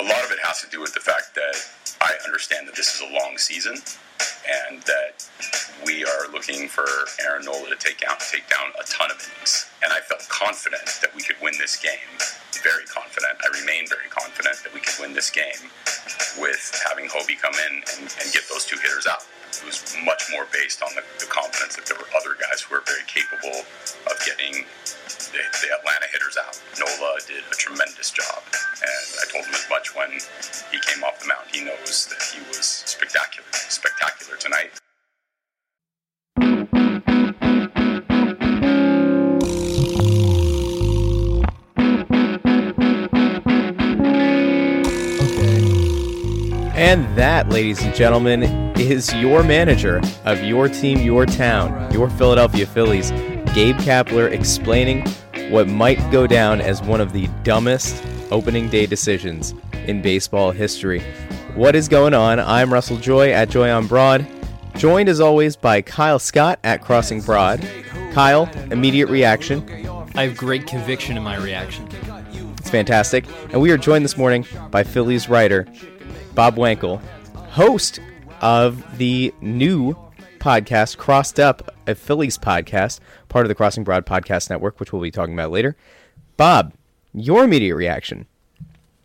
a lot of it has to do with the fact that I understand that this is a long season and that we are looking for Aaron Nola to take down, take down a ton of innings. And I felt confident that we could win this game. Very confident. I remain very confident that we could win this game with having Hoby come in and, and get those two hitters out. It was much more based on the, the confidence that there were other guys who were very capable of getting the, the Atlanta hitters out. Nola did a tremendous job, and I told him as much when he came off the mound. He knows that he was spectacular, spectacular tonight. And that, ladies and gentlemen, is your manager of your team, your town, your Philadelphia Phillies, Gabe Kapler, explaining what might go down as one of the dumbest opening day decisions in baseball history. What is going on? I'm Russell Joy at Joy on Broad, joined as always by Kyle Scott at Crossing Broad. Kyle, immediate reaction. I have great conviction in my reaction. It's fantastic. And we are joined this morning by Phillies writer Bob Wankel, host of the new podcast, Crossed Up, a Phillies podcast, part of the Crossing Broad Podcast Network, which we'll be talking about later. Bob, your immediate reaction.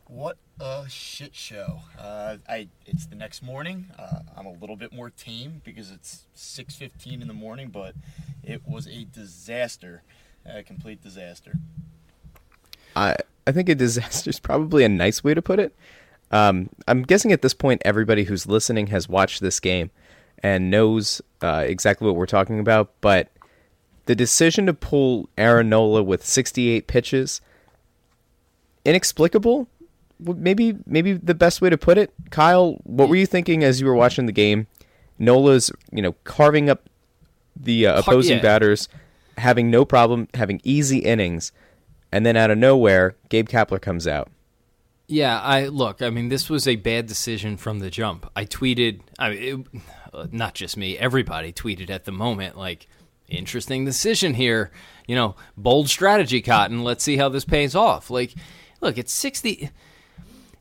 What a shit show! Uh, I it's the next morning. Uh, I'm a little bit more tame because it's 6:15 in the morning, but it was a disaster, a complete disaster. I I think a disaster is probably a nice way to put it. Um, I'm guessing at this point, everybody who's listening has watched this game and knows uh, exactly what we're talking about. But the decision to pull Aaron Nola with 68 pitches, inexplicable. Maybe, maybe the best way to put it. Kyle, what were you thinking as you were watching the game? Nola's, you know, carving up the uh, opposing yeah. batters, having no problem, having easy innings, and then out of nowhere, Gabe Kapler comes out. Yeah, I look. I mean, this was a bad decision from the jump. I tweeted. I mean, it, uh, not just me. Everybody tweeted at the moment, like, interesting decision here. You know, bold strategy, Cotton. Let's see how this pays off. Like, look, it's sixty.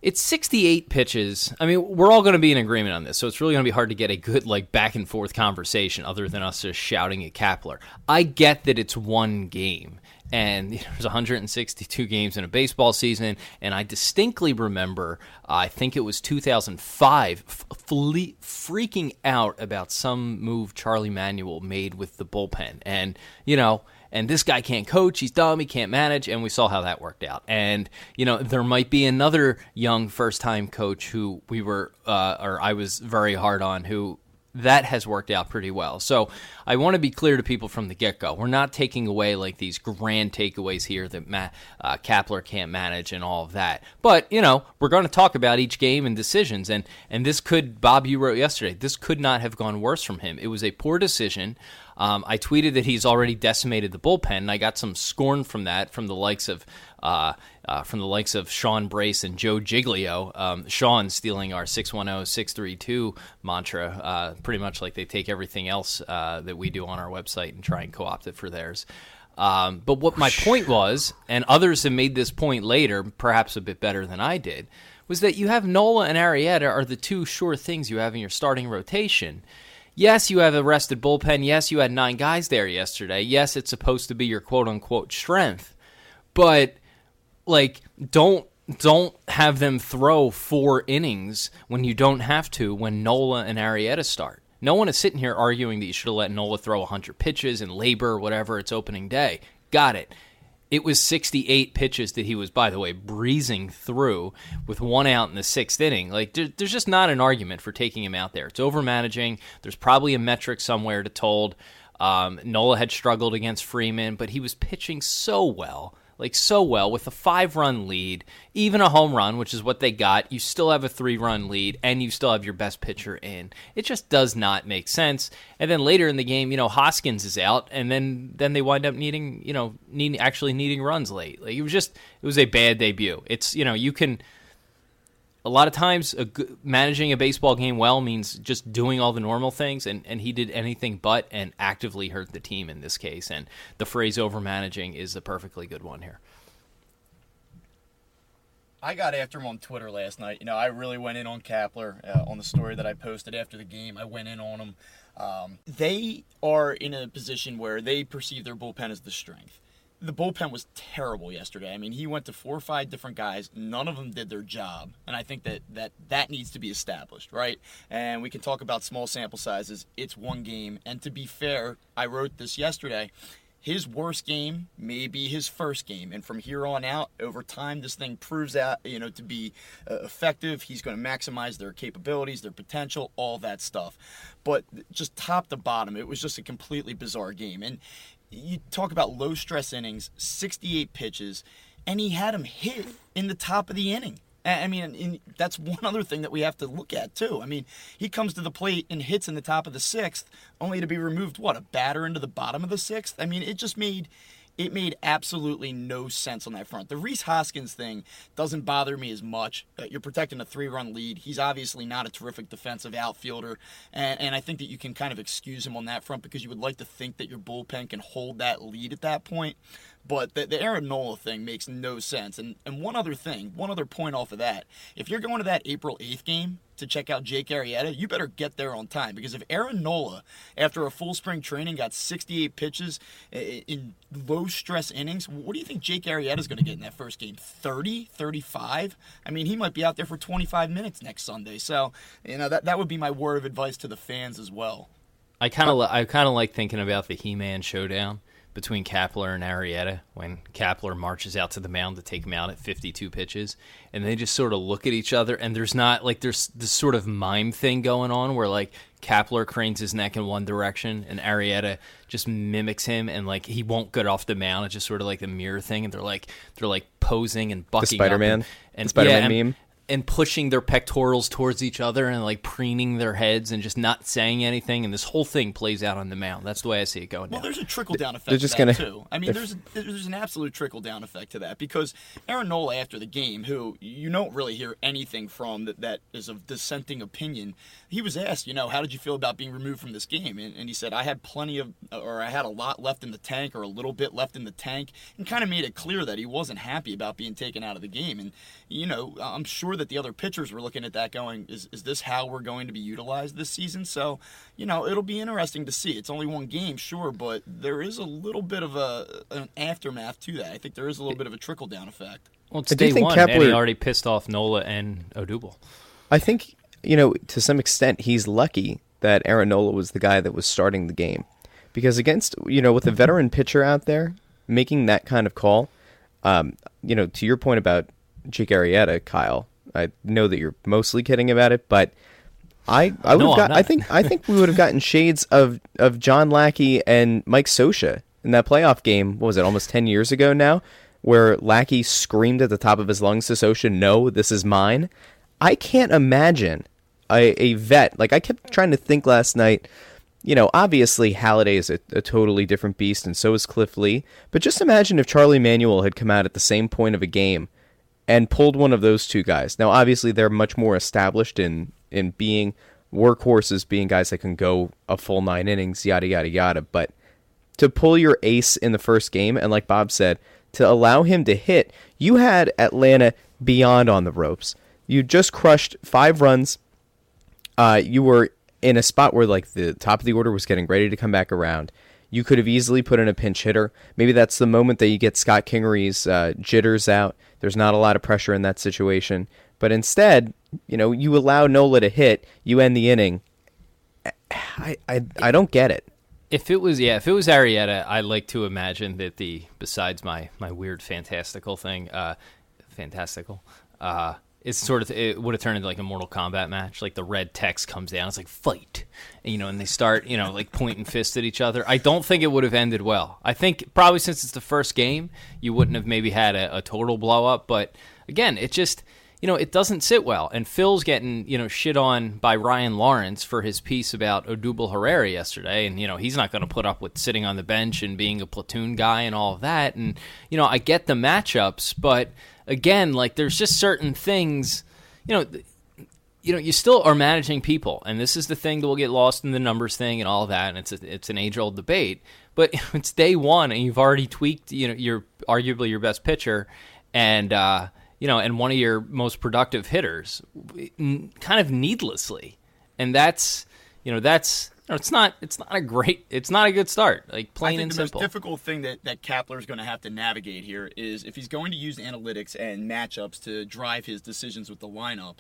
It's 68 pitches. I mean, we're all going to be in agreement on this, so it's really going to be hard to get a good like back and forth conversation other than us just shouting at Kapler. I get that it's one game, and there's 162 games in a baseball season and i distinctly remember uh, i think it was 2005 f- freaking out about some move charlie manuel made with the bullpen. And you know and this guy can't coach he's dumb he can't manage and we saw how that worked out. And you know there might be another young first time coach who we were uh, or i was very hard on who that has worked out pretty well. So I want to be clear to people from the get go. We're not taking away like these grand takeaways here that Matt uh, Kapler can't manage and all of that. But you know, we're going to talk about each game and decisions. And and this could, Bob, you wrote yesterday, this could not have gone worse from him. It was a poor decision. Um, I tweeted that he's already decimated the bullpen, and I got some scorn from that from the likes of uh, uh, from the likes of Sean Brace and Joe Giglio. Um, Sean stealing our 610 632 mantra, uh, pretty much like they take everything else uh, that we do on our website and try and co opt it for theirs. Um, but what my point was, and others have made this point later, perhaps a bit better than I did, was that you have Nola and Arrieta are the two sure things you have in your starting rotation. Yes, you have a rested bullpen. Yes, you had nine guys there yesterday. Yes, it's supposed to be your quote unquote strength. But like don't don't have them throw four innings when you don't have to when Nola and Arrieta start. No one is sitting here arguing that you should have let Nola throw 100 pitches and labor or whatever it's opening day. Got it. It was 68 pitches that he was, by the way, breezing through with one out in the sixth inning. Like, there, there's just not an argument for taking him out there. It's over managing. There's probably a metric somewhere to told. Um, Nola had struggled against Freeman, but he was pitching so well like so well with a five run lead, even a home run, which is what they got. You still have a three run lead, and you still have your best pitcher in. It just does not make sense. And then later in the game, you know, Hoskins is out, and then then they wind up needing, you know, needing actually needing runs late. Like it was just it was a bad debut. It's you know you can a lot of times managing a baseball game well means just doing all the normal things and, and he did anything but and actively hurt the team in this case and the phrase over managing is a perfectly good one here I got after him on Twitter last night. You know, I really went in on Kapler uh, on the story that I posted after the game. I went in on him. Um, they are in a position where they perceive their bullpen as the strength. The bullpen was terrible yesterday. I mean, he went to four or five different guys. None of them did their job, and I think that that that needs to be established, right? And we can talk about small sample sizes. It's one game, and to be fair, I wrote this yesterday his worst game may be his first game and from here on out over time this thing proves out you know to be uh, effective he's going to maximize their capabilities their potential all that stuff but just top to bottom it was just a completely bizarre game and you talk about low stress innings 68 pitches and he had him hit in the top of the inning I mean, that's one other thing that we have to look at too. I mean, he comes to the plate and hits in the top of the sixth, only to be removed. What a batter into the bottom of the sixth. I mean, it just made it made absolutely no sense on that front. The Rhys Hoskins thing doesn't bother me as much. Uh, you're protecting a three run lead. He's obviously not a terrific defensive outfielder, and, and I think that you can kind of excuse him on that front because you would like to think that your bullpen can hold that lead at that point. But the, the Aaron Nola thing makes no sense. And, and one other thing, one other point off of that. If you're going to that April 8th game to check out Jake Arrieta, you better get there on time. Because if Aaron Nola, after a full spring training, got 68 pitches in low stress innings, what do you think Jake Arrieta is going to get in that first game? 30, 35? I mean, he might be out there for 25 minutes next Sunday. So, you know, that, that would be my word of advice to the fans as well. I kind of I kind of like thinking about the He-Man showdown between Kapler and Arrieta when Kapler marches out to the mound to take him out at 52 pitches, and they just sort of look at each other, and there's not like there's this sort of mime thing going on where like Kapler cranes his neck in one direction and Arrieta just mimics him, and like he won't get off the mound. It's just sort of like the mirror thing, and they're like they're like posing and bucking. The Spider Man, and, and Spider Man yeah, meme and pushing their pectorals towards each other and like preening their heads and just not saying anything. And this whole thing plays out on the mound. That's the way I see it going. Well, down. there's a trickle down effect. They're just to gonna too. I mean, there's there's an absolute trickle down effect to that because Aaron Nola after the game, who you don't really hear anything from that that is of dissenting opinion, he was asked, you know, how did you feel about being removed from this game? And, and he said, I had plenty of, or I had a lot left in the tank, or a little bit left in the tank, and kind of made it clear that he wasn't happy about being taken out of the game. And you know, I'm sure that the other pitchers were looking at that going, is, is this how we're going to be utilized this season? So, you know, it'll be interesting to see. It's only one game, sure, but there is a little bit of a an aftermath to that. I think there is a little bit of a trickle down effect. Well, it's day one, Kapler, and he already pissed off Nola and Odubel. I think, you know, to some extent, he's lucky that Aaron Nola was the guy that was starting the game. Because against, you know, with a veteran pitcher out there making that kind of call, um, you know, to your point about Jake Arrieta, Kyle. I know that you're mostly kidding about it, but I I would no, got, I think I think we would have gotten shades of of John Lackey and Mike Scioscia in that playoff game. What was it? Almost ten years ago now, where Lackey screamed at the top of his lungs to Scioscia, "No, this is mine." I can't imagine a, a vet like I kept trying to think last night. You know, obviously Halladay is a, a totally different beast, and so is Cliff Lee. But just imagine if Charlie Manuel had come out at the same point of a game and pulled one of those two guys. Now, obviously, they're much more established in in being workhorses, being guys that can go a full nine innings, yada yada yada. But to pull your ace in the first game, and like Bob said, to allow him to hit, you had Atlanta beyond on the ropes. You just crushed five runs. Uh, you were in a spot where like the top of the order was getting ready to come back around. You could have easily put in a pinch hitter. Maybe that's the moment that you get Scott Kingery's uh, jitters out. There's not a lot of pressure in that situation. But instead, you know, you allow Nola to hit, you end the inning. I, I, I don't get it. If it was yeah, if it was Arrieta, I like to imagine that the besides my my weird fantastical thing, uh, fantastical, uh, it's sort of it would have turned into like a Mortal Kombat match. Like the red text comes down, it's like fight, and, you know, and they start you know like pointing fists at each other. I don't think it would have ended well. I think probably since it's the first game, you wouldn't have maybe had a, a total blow up. But again, it just you know it doesn't sit well. And Phil's getting you know shit on by Ryan Lawrence for his piece about Odubel Herrera yesterday, and you know he's not going to put up with sitting on the bench and being a platoon guy and all of that. And you know I get the matchups, but again, like there's just certain things, you know, you know, you still are managing people, and this is the thing that will get lost in the numbers thing and all that, and it's a, it's an age old debate. But it's day one, and you've already tweaked, you know, you're arguably your best pitcher, and uh, you know, and one of your most productive hitters, kind of needlessly, and that's you know that's it's not it's not a great it's not a good start like plain and the simple. The most difficult thing that that Kapler is going to have to navigate here is if he's going to use analytics and matchups to drive his decisions with the lineup,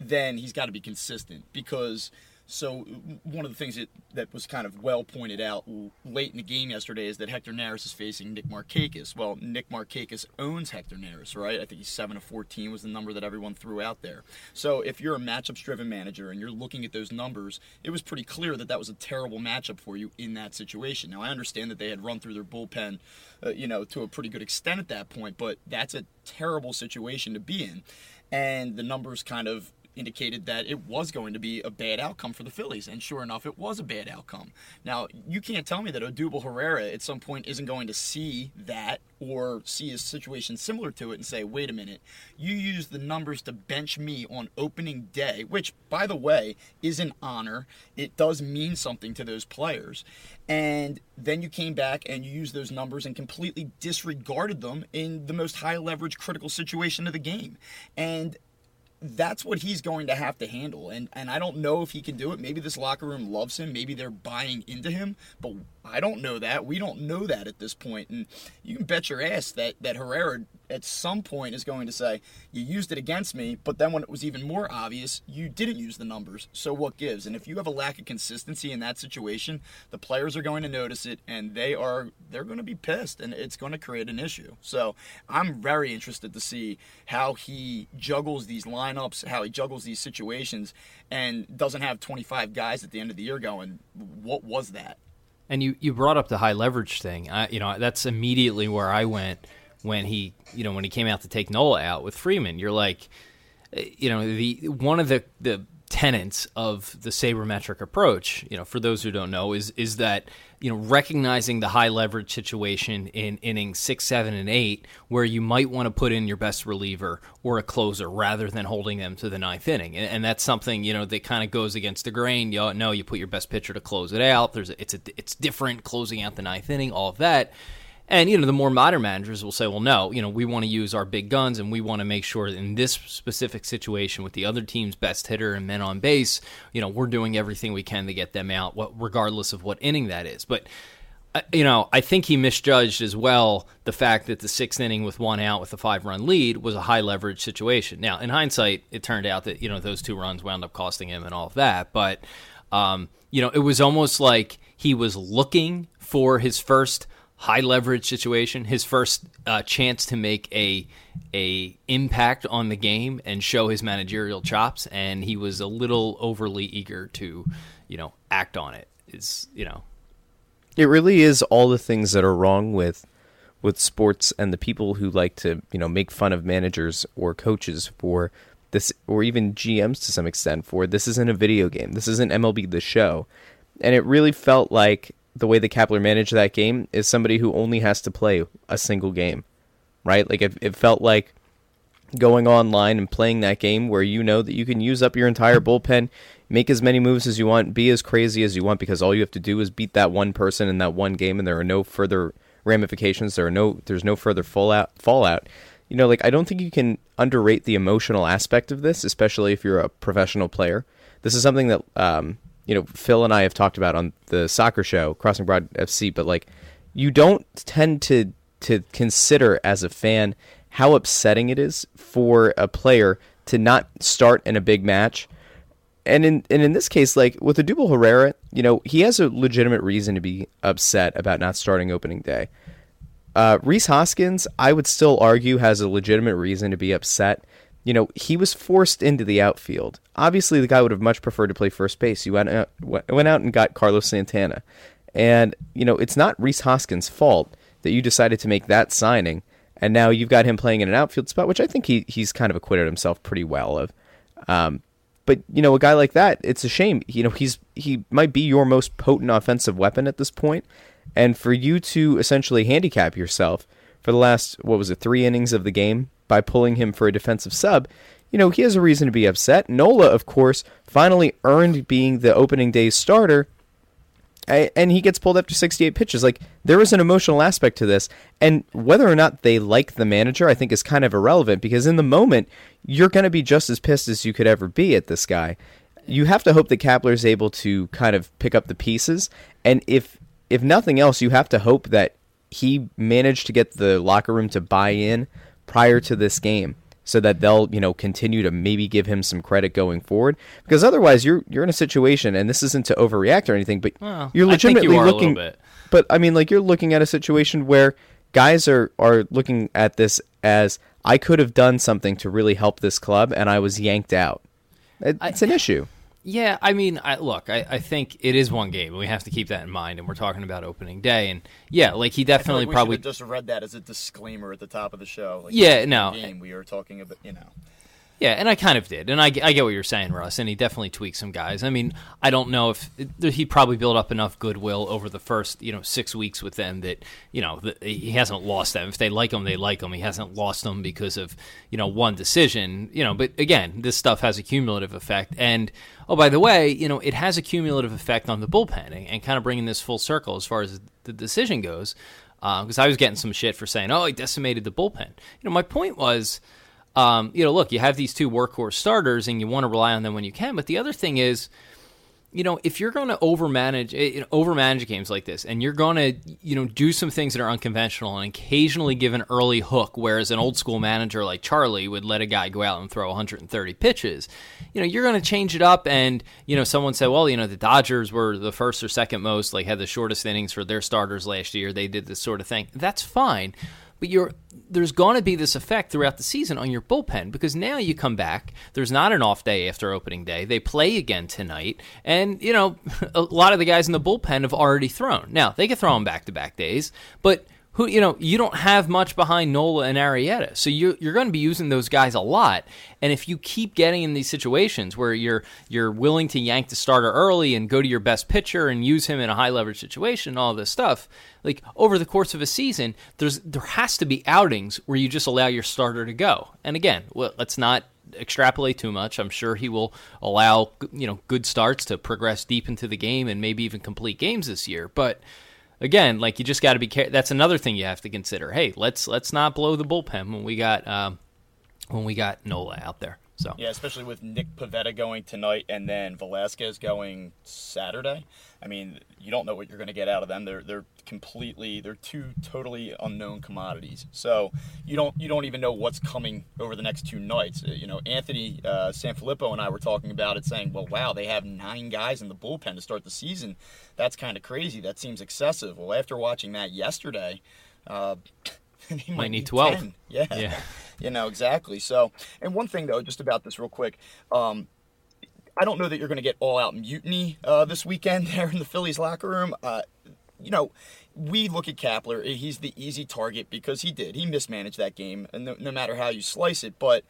then he's got to be consistent because so one of the things that, that was kind of well pointed out late in the game yesterday is that Hector Neris is facing Nick Markakis. Well, Nick Markakis owns Hector Neris, right? I think he's seven of fourteen was the number that everyone threw out there. So if you're a matchups-driven manager and you're looking at those numbers, it was pretty clear that that was a terrible matchup for you in that situation. Now I understand that they had run through their bullpen, uh, you know, to a pretty good extent at that point, but that's a terrible situation to be in, and the numbers kind of indicated that it was going to be a bad outcome for the Phillies, and sure enough, it was a bad outcome. Now, you can't tell me that Odubel Herrera at some point isn't going to see that or see a situation similar to it and say, wait a minute, you use the numbers to bench me on opening day, which, by the way, is an honor. It does mean something to those players. And then you came back and you used those numbers and completely disregarded them in the most high leverage critical situation of the game. And that's what he's going to have to handle. And and I don't know if he can do it. Maybe this locker room loves him. Maybe they're buying into him. But I don't know that. We don't know that at this point. And you can bet your ass that that Herrera at some point is going to say, You used it against me, but then when it was even more obvious, you didn't use the numbers. So what gives? And if you have a lack of consistency in that situation, the players are going to notice it and they are they're going to be pissed and it's going to create an issue. So I'm very interested to see how he juggles these lineups, how he juggles these situations and doesn't have 25 guys at the end of the year going, What was that? And you, you brought up the high leverage thing. I, you know, that's immediately where I went when he, you know, when he came out to take Nola out with Freeman. You're like, you know, the one of the the tenets of the sabermetric approach, you know, for those who don't know, is is that you know recognizing the high leverage situation in innings six, seven, and eight, where you might want to put in your best reliever or a closer rather than holding them to the ninth inning, and, and that's something you know that kind of goes against the grain. You know, you put your best pitcher to close it out. There's a, it's a it's different closing out the ninth inning, all of that. And you know, the more modern managers will say, "Well, no, you know, we want to use our big guns, and we want to make sure in this specific situation with the other team's best hitter and men on base, you know, we're doing everything we can to get them out, regardless of what inning that is." But uh, you know, I think he misjudged as well the fact that the sixth inning with one out with a five run lead was a high leverage situation. Now, in hindsight, it turned out that you know those two runs wound up costing him and all of that, but um, you know, it was almost like he was looking for his first high leverage situation, his first uh, chance to make a a impact on the game and show his managerial chops, and he was a little overly eager to, you know, act on it. Is you know, it really is all the things that are wrong with with sports and the people who like to you know make fun of managers or coaches for this or even GMs to some extent for this isn't a video game. This isn't MLB the show. And it really felt like the way the Kapler managed that game is somebody who only has to play a single game, right? Like it, it felt like going online and playing that game where you know that you can use up your entire bullpen, make as many moves as you want, be as crazy as you want because all you have to do is beat that one person in that one game and there are no further ramifications, there are no there's no further fallout fallout. You know, like I don't think you can underrate the emotional aspect of this, especially if you're a professional player. This is something that um, you know Phil and I have talked about on the soccer show Crossing Broad FC, but like you don't tend to to consider as a fan how upsetting it is for a player to not start in a big match. And in and in this case, like with Odubel Herrera, you know, he has a legitimate reason to be upset about not starting opening day. Uh, Rhys Hoskins, I would still argue, has a legitimate reason to be upset you know, he was forced into the outfield. Obviously, the guy would have much preferred to play first base. He went out, went out and got Carlos Santana. And, you know, it's not Rhys Hoskins' fault that you decided to make that signing. And now you've got him playing in an outfield spot, which I think he, he's kind of acquitted himself pretty well of. Um, but, you know, a guy like that, it's a shame. You know, he's he might be your most potent offensive weapon at this point. And for you to essentially handicap yourself for the last, what was it, three innings of the game by pulling him for a defensive sub, you know, he has a reason to be upset. Nola, of course, finally earned being the opening day starter and he gets pulled after 68 pitches. Like there is an emotional aspect to this, and whether or not they like the manager, I think is kind of irrelevant because in the moment you're going to be just as pissed as you could ever be at this guy. You have to hope that Kapler is able to kind of pick up the pieces, and if if nothing else, you have to hope that he managed to get the locker room to buy in prior to this game so that they'll you know continue to maybe give him some credit going forward. Because otherwise you're you're in a situation and this isn't to overreact or anything but Well, you're legitimately you looking bit. but I mean like you're looking at a situation where guys are are looking at this as I could have done something to really help this club and I was yanked out. It, it's an issue Yeah, I mean, I, look, I, I think it is one game, and we have to keep that in mind. And we're talking about opening day, and yeah, like he definitely like probably just read that as a disclaimer at the top of the show. Like, Yeah, no. Game we are talking about, you know. Yeah, and I kind of did, and I, I get what you're saying, Russ. And he definitely tweaked some guys. I mean, I don't know if uh, he probably built up enough goodwill over the first you know six weeks with them that you know he hasn't lost them. If they like him, they like him. He hasn't lost them because of you know one decision. You know, but again, this stuff has a cumulative effect. And oh, by the way, you know, it has a cumulative effect on the bullpen, and, and kind of bringing this full circle as far as the decision goes. Uh, because I was getting some shit for saying, "Oh, he decimated the bullpen." You know, my point was um, you know, look, you have these two workhorse starters and you want to rely on them when you can. But the other thing is, you know, if you're going to overmanage, eh, you know, overmanage games like this, and you're going to, you know, do some things that are unconventional and occasionally give an early hook, whereas an old school manager like Charlie would let a guy go out and throw 130 pitches, you know, you're going to change it up. And you know, someone said, well, you know, the Dodgers were the first or second most, like had the shortest innings for their starters last year. They did this sort of thing. That's fine but you're there's going to be this effect throughout the season on your bullpen because now you come back there's not an off day after opening day they play again tonight and you know a lot of the guys in the bullpen have already thrown. Now they can throw them back to back days but who you know you don't have much behind Nola and Arrieta, so you you're going to be using those guys a lot. And if you keep getting in these situations where you're you're willing to yank the starter early and go to your best pitcher and use him in a high leverage situation, all this stuff, like over the course of a season, there's there has to be outings where you just allow your starter to go. And again, well, let's not extrapolate too much. I'm sure he will allow you know good starts to progress deep into the game and maybe even complete games this year, but again, like you just got to be careful. That's another thing you have to consider. Hey, let's let's not blow the bullpen when we got um, when we got Nola out there. So Yeah, especially with Nick Pivetta going tonight and then Velasquez going Saturday. I mean, you don't know what you're going to get out of them. They're they're completely they're two totally unknown commodities. So you don't you don't even know what's coming over the next two nights. Uh, You know, Anthony uh, Sanfilippo and I were talking about it, saying, "Well, wow, they have nine guys in the bullpen to start the season. That's kind of crazy. That seems excessive." Well, after watching that yesterday. Uh, he might need 12. 10. Yeah. Yeah. You know, exactly. So, and one thing though, just about this real quick. Um, I don't know that you're going to get all out mutiny uh, this weekend there in the Phillies locker room. Uh, you know, we look at Kapler. He's the easy target because he did. He mismanaged that game, and no, no matter how you slice it. But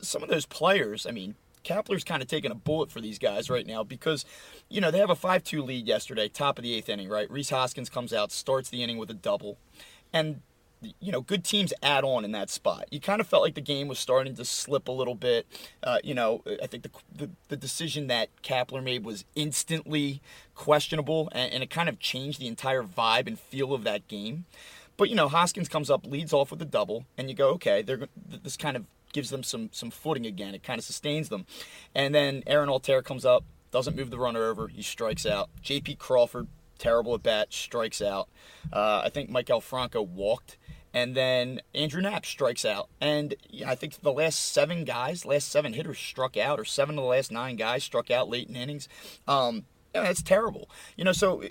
some of those players, I mean, Kapler's kind of taking a bullet for these guys right now because, you know, they have a 5 2 lead yesterday, top of the eighth inning, right? Rhys Hoskins comes out, starts the inning with a double. And you know, good teams add on in that spot. You kind of felt like the game was starting to slip a little bit. Uh, you know, I think the, the, the decision that Kapler made was instantly questionable, and, and it kind of changed the entire vibe and feel of that game. But you know, Hoskins comes up, leads off with a double, and you go, okay, they're this kind of gives them some some footing again. It kind of sustains them, and then Aaron Altherr comes up, doesn't move the runner over, he strikes out. J.P. Crawford terrible at bat, strikes out. Uh, I think Maikel Franco walked, and then Andrew Knapp strikes out. And I think the last seven guys, last seven hitters struck out, or seven of the last nine guys struck out late in innings. Um, yeah, that's terrible. You know, so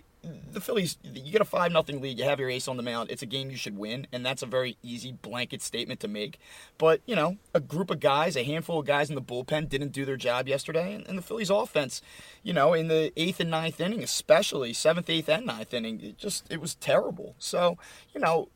the Phillies, you get a five nothing lead, you have your ace on the mound. It's a game you should win, and that's a very easy blanket statement to make. But you know, a group of guys, a handful of guys in the bullpen didn't do their job yesterday, and, and the Phillies offense, you know, in the eighth and ninth inning, especially seventh, eighth, and ninth inning, it just it was terrible. So you know,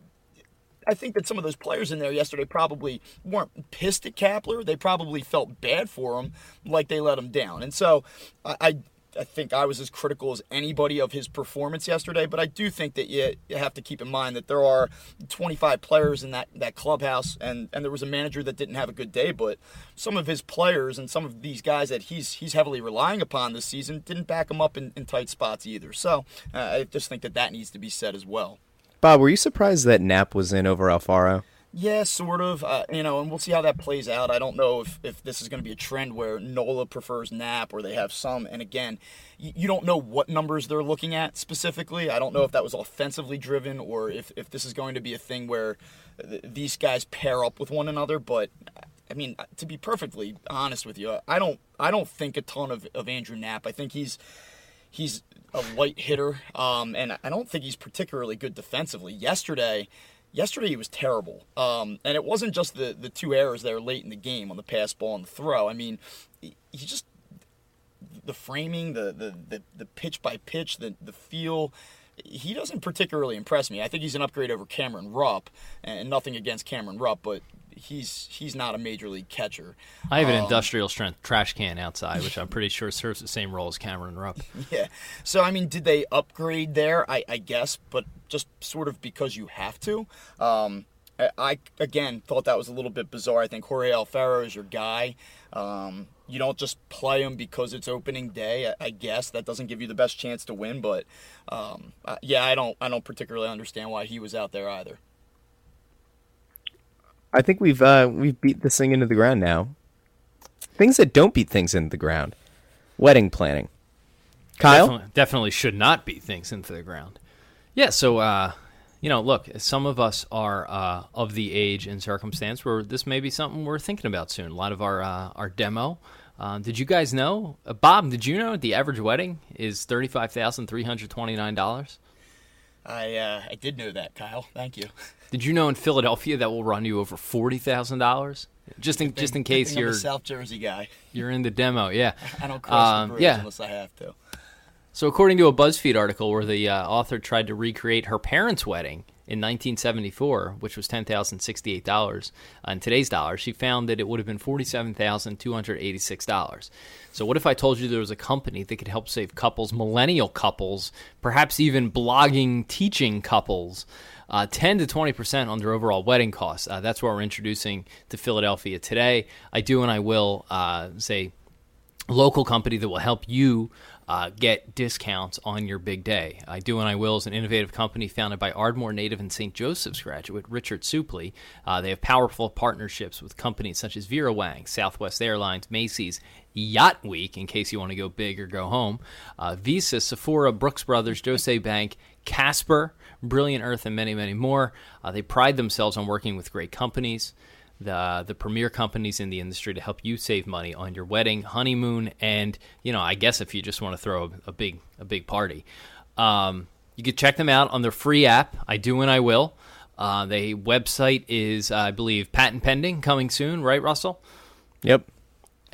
I think that some of those players in there yesterday probably weren't pissed at Kapler. They probably felt bad for him, like they let him down. And so I, I, I think I was as critical as anybody of his performance yesterday, but I do think that you, you have to keep in mind that there are 25 players in that, that clubhouse, and, and there was a manager that didn't have a good day, but some of his players and some of these guys that he's he's heavily relying upon this season didn't back him up in, in tight spots either. So uh, I just think that that needs to be said as well. Bob, were you surprised that Knapp was in over Alfaro? Yeah, sort of. Uh, you know, and we'll see how that plays out. I don't know if, if this is going to be a trend where Nola prefers Knapp or they have some. And again, you, you don't know what numbers they're looking at specifically. I don't know if that was offensively driven or if, if this is going to be a thing where th- these guys pair up with one another. But I mean, to be perfectly honest with you, I don't I don't think a ton of, of Andrew Knapp. I think he's he's a light hitter, um, and I don't think he's particularly good defensively. Yesterday yesterday he was terrible. Um, and it wasn't just the, the two errors there late in the game on the pass ball and the throw. I mean, he, just the framing, the the the, the pitch by pitch, the the feel. He doesn't particularly impress me. I think he's an upgrade over Cameron Rupp, and nothing against Cameron Rupp, but he's he's not a major league catcher. I have an um, industrial strength trash can outside, which I'm pretty sure serves the same role as Cameron Rupp. Yeah. So I mean, did they upgrade there? I, I guess, but just sort of because you have to. Um, I, I, again thought that was a little bit bizarre. I think Jorge Alfaro is your guy. Um, you don't just play him because it's opening day. I, I, guess that doesn't give you the best chance to win, but um, uh, yeah, I don't I don't particularly understand why he was out there either. I think we've uh, we've beat this thing into the ground now. Things that don't beat things into the ground. Wedding planning. Kyle definitely, definitely should not beat things into the ground. Yeah, so uh, you know, look, some of us are uh, of the age and circumstance where this may be something we're thinking about soon. A lot of our uh, our demo. Uh, did you guys know, uh, Bob? Did you know the average wedding is thirty five thousand three hundred twenty nine dollars? I uh, I did know that, Kyle. Thank you. Did you know in Philadelphia that will run you over forty thousand dollars? Just in just in case you're a South Jersey guy. You're in the demo, yeah. I don't cross um, the bridge yeah. unless I have to. So, according to a BuzzFeed article where the uh, author tried to recreate her parents' wedding in 1974, which was $10,068 in today's dollars, she found that it would have been $47,286. So, what if I told you there was a company that could help save couples, millennial couples, perhaps even blogging, teaching couples? Uh, 10 to 20% on their overall wedding costs. Uh, that's what we're introducing to Philadelphia today. I do and I will uh, say local company that will help you uh, get discounts on your big day. I Do and I Will is an innovative company founded by Ardmore native and St. Joseph's graduate Richard Supley. Uh, they have powerful partnerships with companies such as Vera Wang, Southwest Airlines, Macy's, Yacht Week, in case you want to go big or go home, uh, Visa, Sephora, Brooks Brothers, Jose Bank, Casper, Brilliant Earth, and many, many more. Uh, they pride themselves on working with great companies the the premier companies in the industry to help you save money on your wedding, honeymoon, and you know, I guess if you just want to throw a, a big a big party, um, you can check them out on their free app. I do and I will. Uh, the website is, uh, I believe, patent pending, coming soon, right, Russell? Yep.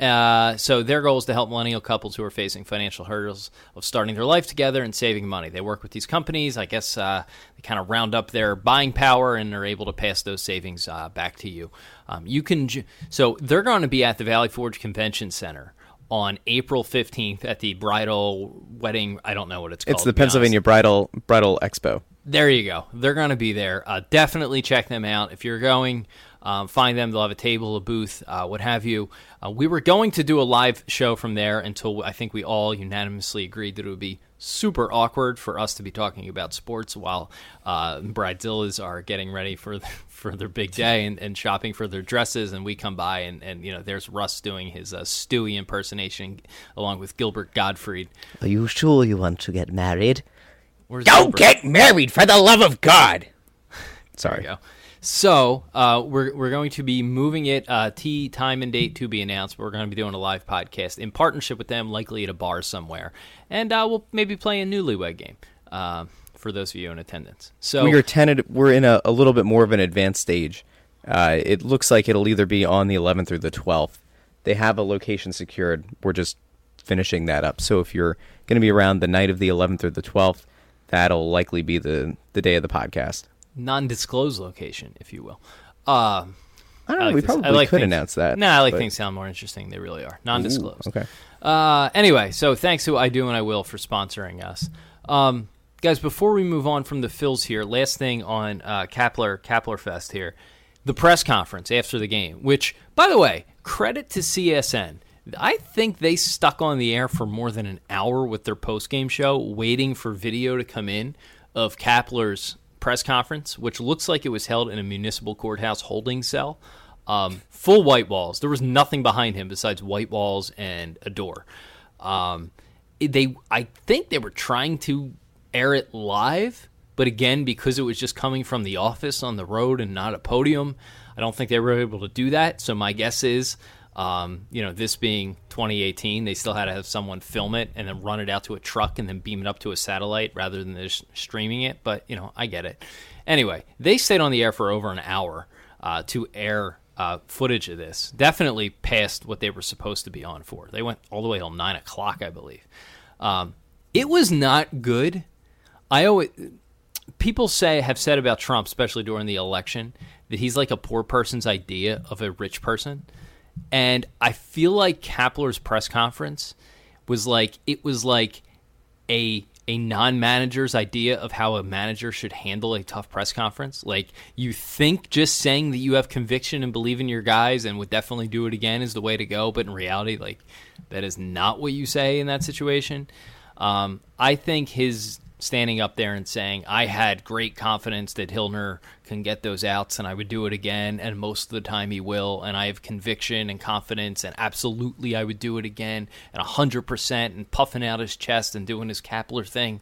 Uh, so their goal is to help millennial couples who are facing financial hurdles of starting their life together and saving money. They work with these companies. I guess uh, they kind of round up their buying power and are able to pass those savings uh, back to you. Um, you can so they're going to be at the Valley Forge Convention Center on April 15th at the bridal wedding. I don't know what it's called. It's the Pennsylvania Bridal Bridal Expo. There you go. They're going to be there. Uh, definitely check them out if you're going. Um, find them. They'll have a table, a booth, uh, what have you. Uh, we were going to do a live show from there until I think we all unanimously agreed that it would be super awkward for us to be talking about sports while uh, bridezillas are getting ready for the, for their big day and, and, shopping for their dresses, and we come by and, and you know there's Russ doing his uh, Stewie impersonation along with Gilbert Gottfried. Are you sure you want to get married? Where's Don't Gilbert? get married for the love of God. Sorry. So uh, we're we're going to be moving it uh, T time and date to be announced. We're going to be doing a live podcast in partnership with them, likely at a bar somewhere, and uh, we'll maybe play a newlywed game uh, for those of you in attendance. So we are tentative. We're in a, a little bit more of an advanced stage. Uh, it looks like it'll either be on the 11th or the 12th. They have a location secured. We're just finishing that up. So if you're going to be around the night of the 11th or the 12th, that'll likely be the the day of the podcast non-disclosed location, if you will. Uh, I don't know. like we this. probably I like could things- announce that. Nah, I like but- things sound more interesting. They really are non-disclosed. Ooh, okay. Uh, anyway, so thanks to I Do and I Will for sponsoring us. Um, guys, before we move on from the Phils here, last thing on uh, Kapler Kapler Fest here, the press conference after the game. Which, by the way, credit to CSN. I think they stuck on the air for more than an hour with their post game show, waiting for video to come in of Kapler's press conference, which looks like it was held in a municipal courthouse holding cell. Um, full white walls. There was nothing behind him besides white walls and a door. Um, they, I think they were trying to air it live, but again, because it was just coming from the office on the road and not a podium, I don't think they were able to do that. So my guess is, um, you know, this being 2018, they still had to have someone film it and then run it out to a truck and then beam it up to a satellite rather than just streaming it. But you know, I get it. Anyway, they stayed on the air for over an hour uh, to air uh, footage of this. Definitely past what they were supposed to be on for. They went all the way till nine o'clock, I believe. Um, it was not good. I always people say have said about Trump, especially during the election, that he's like a poor person's idea of a rich person. And I feel like Kapler's press conference was like it was like a a non-manager's idea of how a manager should handle a tough press conference. Like you think just saying that you have conviction and believe in your guys and would definitely do it again is the way to go, but in reality, like that is not what you say in that situation. Um, I think his standing up there and saying, I had great confidence that Milner can get those outs and I would do it again, and most of the time he will, and I have conviction and confidence, and absolutely I would do it again, and 100%, and puffing out his chest and doing his Kapler thing.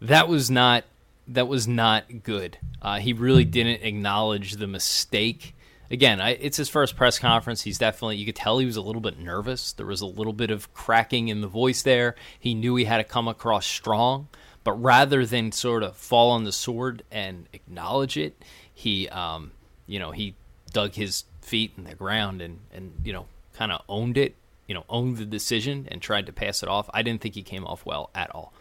That was not. That was not good. Uh, he really didn't acknowledge the mistake again, I, it's his first press conference. He's definitely, you could tell he was a little bit nervous. There was a little bit of cracking in the voice there. He knew he had to come across strong, but rather than sort of fall on the sword and acknowledge it, he, um, you know, he dug his feet in the ground and, and you know, kind of owned it, you know, owned the decision and tried to pass it off. I didn't think he came off well at all.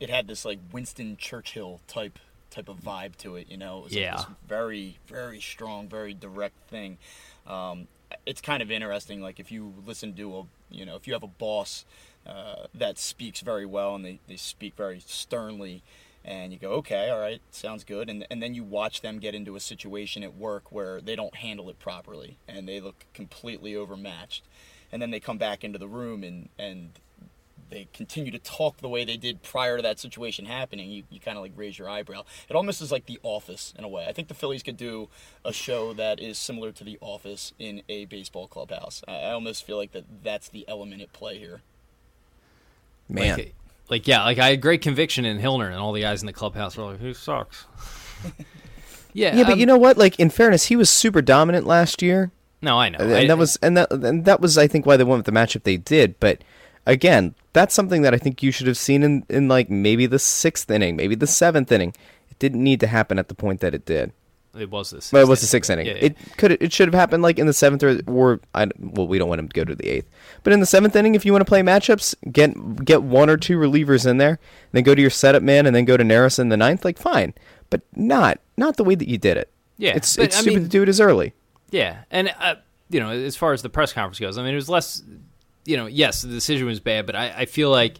It had this like Winston Churchill type type of vibe to it, you know. It was Yeah. like very very strong, very direct thing. Um, it's kind of interesting. Like if you listen to a, you know, if you have a boss uh, that speaks very well and they, they speak very sternly, and you go, okay, all right, sounds good, and and then you watch them get into a situation at work where they don't handle it properly and they look completely overmatched, and then they come back into the room and and they continue to talk the way they did prior to that situation happening, you, you kind of like raise your eyebrow. It almost is like The Office in a way. I think the Phillies could do a show that is similar to The Office in a baseball clubhouse. I, I almost feel like that that's the element at play here. Man, Like, like, yeah, like I had great conviction in Milner, and all the guys in the clubhouse were like, "Who sucks?" yeah, yeah, but um, you know what? Like in fairness, he was super dominant last year, no, I know. and I- that was and that and that was I think why they went with the matchup they did. But again, that's something that I think you should have seen in in like maybe the sixth inning, maybe the seventh inning. It didn't need to happen at the point that it did. It was this. Well, it was the sixth inning. Yeah, yeah. It could it should have happened like in the seventh or or I, well, we don't want him to go to the eighth, but in the seventh inning, if you want to play matchups, get get one or two relievers in there, then go to your setup man, and then go to Neris in the ninth. Like fine, but not not the way that you did it. Yeah, it's but, it's I stupid mean- to do it as early. Yeah, and uh, you know, as far as the press conference goes, I mean, it was less. You know, yes, the decision was bad, but I, I feel like,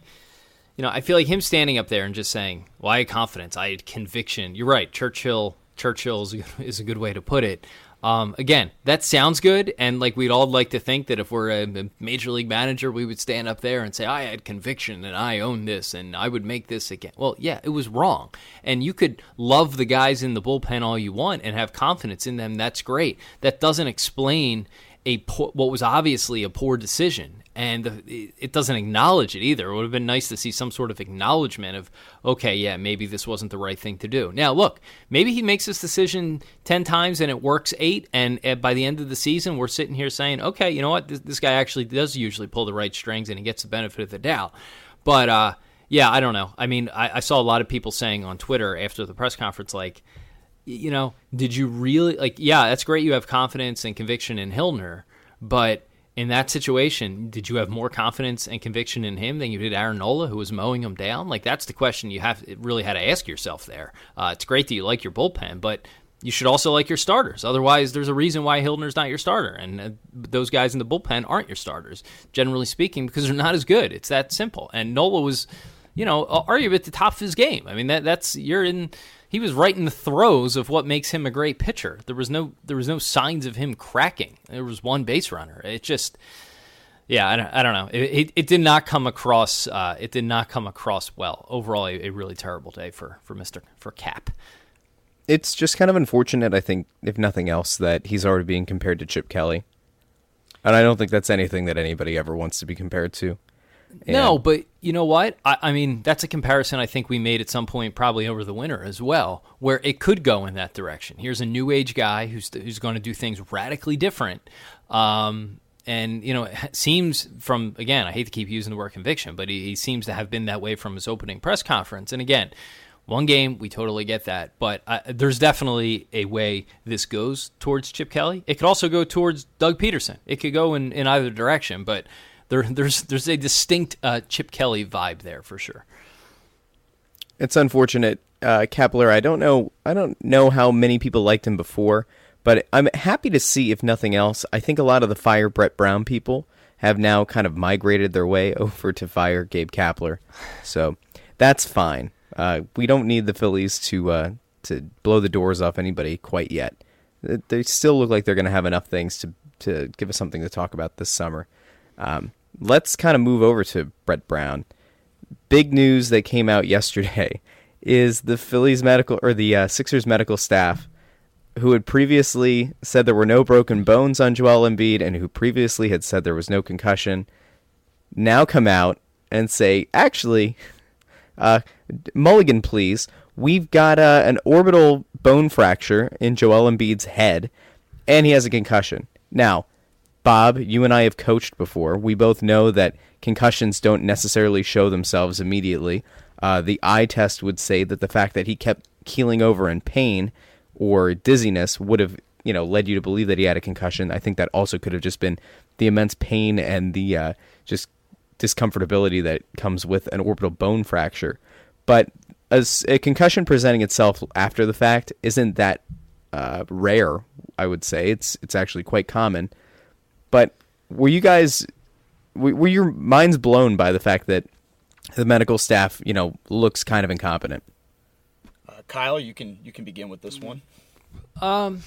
you know, I feel like him standing up there and just saying, "Well, I had confidence, I had conviction." You're right, Churchill. Churchill is a good- way to put it. Um, again, that sounds good, and like we'd all like to think that if we're a a major league manager, we would stand up there and say, "I had conviction and I own this and I would make this again." Well, yeah, it was wrong, and you could love the guys in the bullpen all you want and have confidence in them. That's great. That doesn't explain a po- what was obviously a poor decision, and the, it doesn't acknowledge it either. It would have been nice to see some sort of acknowledgement of, okay, yeah, maybe this wasn't the right thing to do. Now, look, maybe he makes this decision ten times and it works eight, and uh, by the end of the season, we're sitting here saying, okay, you know what, this, this guy actually does usually pull the right strings and he gets the benefit of the doubt. But uh, yeah, I don't know. I mean, I, I saw a lot of people saying on Twitter after the press conference, like, you know, did you really like? Yeah, that's great. You have confidence and conviction in Milner, but in that situation, did you have more confidence and conviction in him than you did Aaron Nola, who was mowing him down? Like that's the question you have really had to ask yourself there. Uh, it's great that you like your bullpen, but you should also like your starters. Otherwise, there's a reason why Milner's not your starter, and uh, those guys in the bullpen aren't your starters, generally speaking, because they're not as good. It's that simple. And Nola was, you know, arguably at the top of his game. I mean, that that's you're in. He was right in the throes of what makes him a great pitcher. There was no there was no signs of him cracking. There was one base runner. It just. Yeah, I don't, I don't know. It, it, it, did not come across. Uh, it did not come across well. Overall, a, a really terrible day for for Mister for Cap it's just kind of unfortunate, I think, if nothing else, that he's already being compared to Chip Kelly. And I don't think that's anything that anybody ever wants to be compared to. And no, but you know what? I, I, mean, that's a comparison I think we made at some point, probably over the winter as well, where it could go in that direction. Here's a new age guy who's who's going to do things radically different, um, and you know, it seems from again, I hate to keep using the word conviction, but he, he seems to have been that way from his opening press conference. And again, one game, we totally get that. But uh, there's definitely a way this goes towards Chip Kelly. It could also go towards Doug Pederson. It could go in, in either direction, but there, there's there's a distinct uh, Chip Kelly vibe there for sure. It's unfortunate, uh. I don't know. I don't know how many people liked him before, but I'm happy to see, if nothing else, I think a lot of the fire Brett Brown people have now kind of migrated their way over to fire Gabe Kapler. So that's fine. Uh, we don't need the Phillies to uh, to blow the doors off anybody quite yet. They still look like they're going to have enough things to to give us something to talk about this summer. Um, let's kind of move over to Brett Brown. Big news that came out yesterday is the Phillies medical or the uh, Sixers medical staff, who had previously said there were no broken bones on Joel Embiid and who previously had said there was no concussion, now come out and say actually uh, Mulligan, please. We've got uh, an orbital bone fracture in Joel Embiid's head, and he has a concussion. Now, Bob, you and I have coached before. We both know that concussions don't necessarily show themselves immediately. Uh, the eye test would say that the fact that he kept keeling over in pain or dizziness would have, you know, led you to believe that he had a concussion. I think that also could have just been the immense pain and the uh, just discomfortability that comes with an orbital bone fracture. But as a concussion presenting itself after the fact isn't that uh, rare. I would say it's it's actually quite common. But were you guys were your minds blown by the fact that the medical staff, you know, looks kind of incompetent? Uh, Kyle, you can you can begin with this one. Um,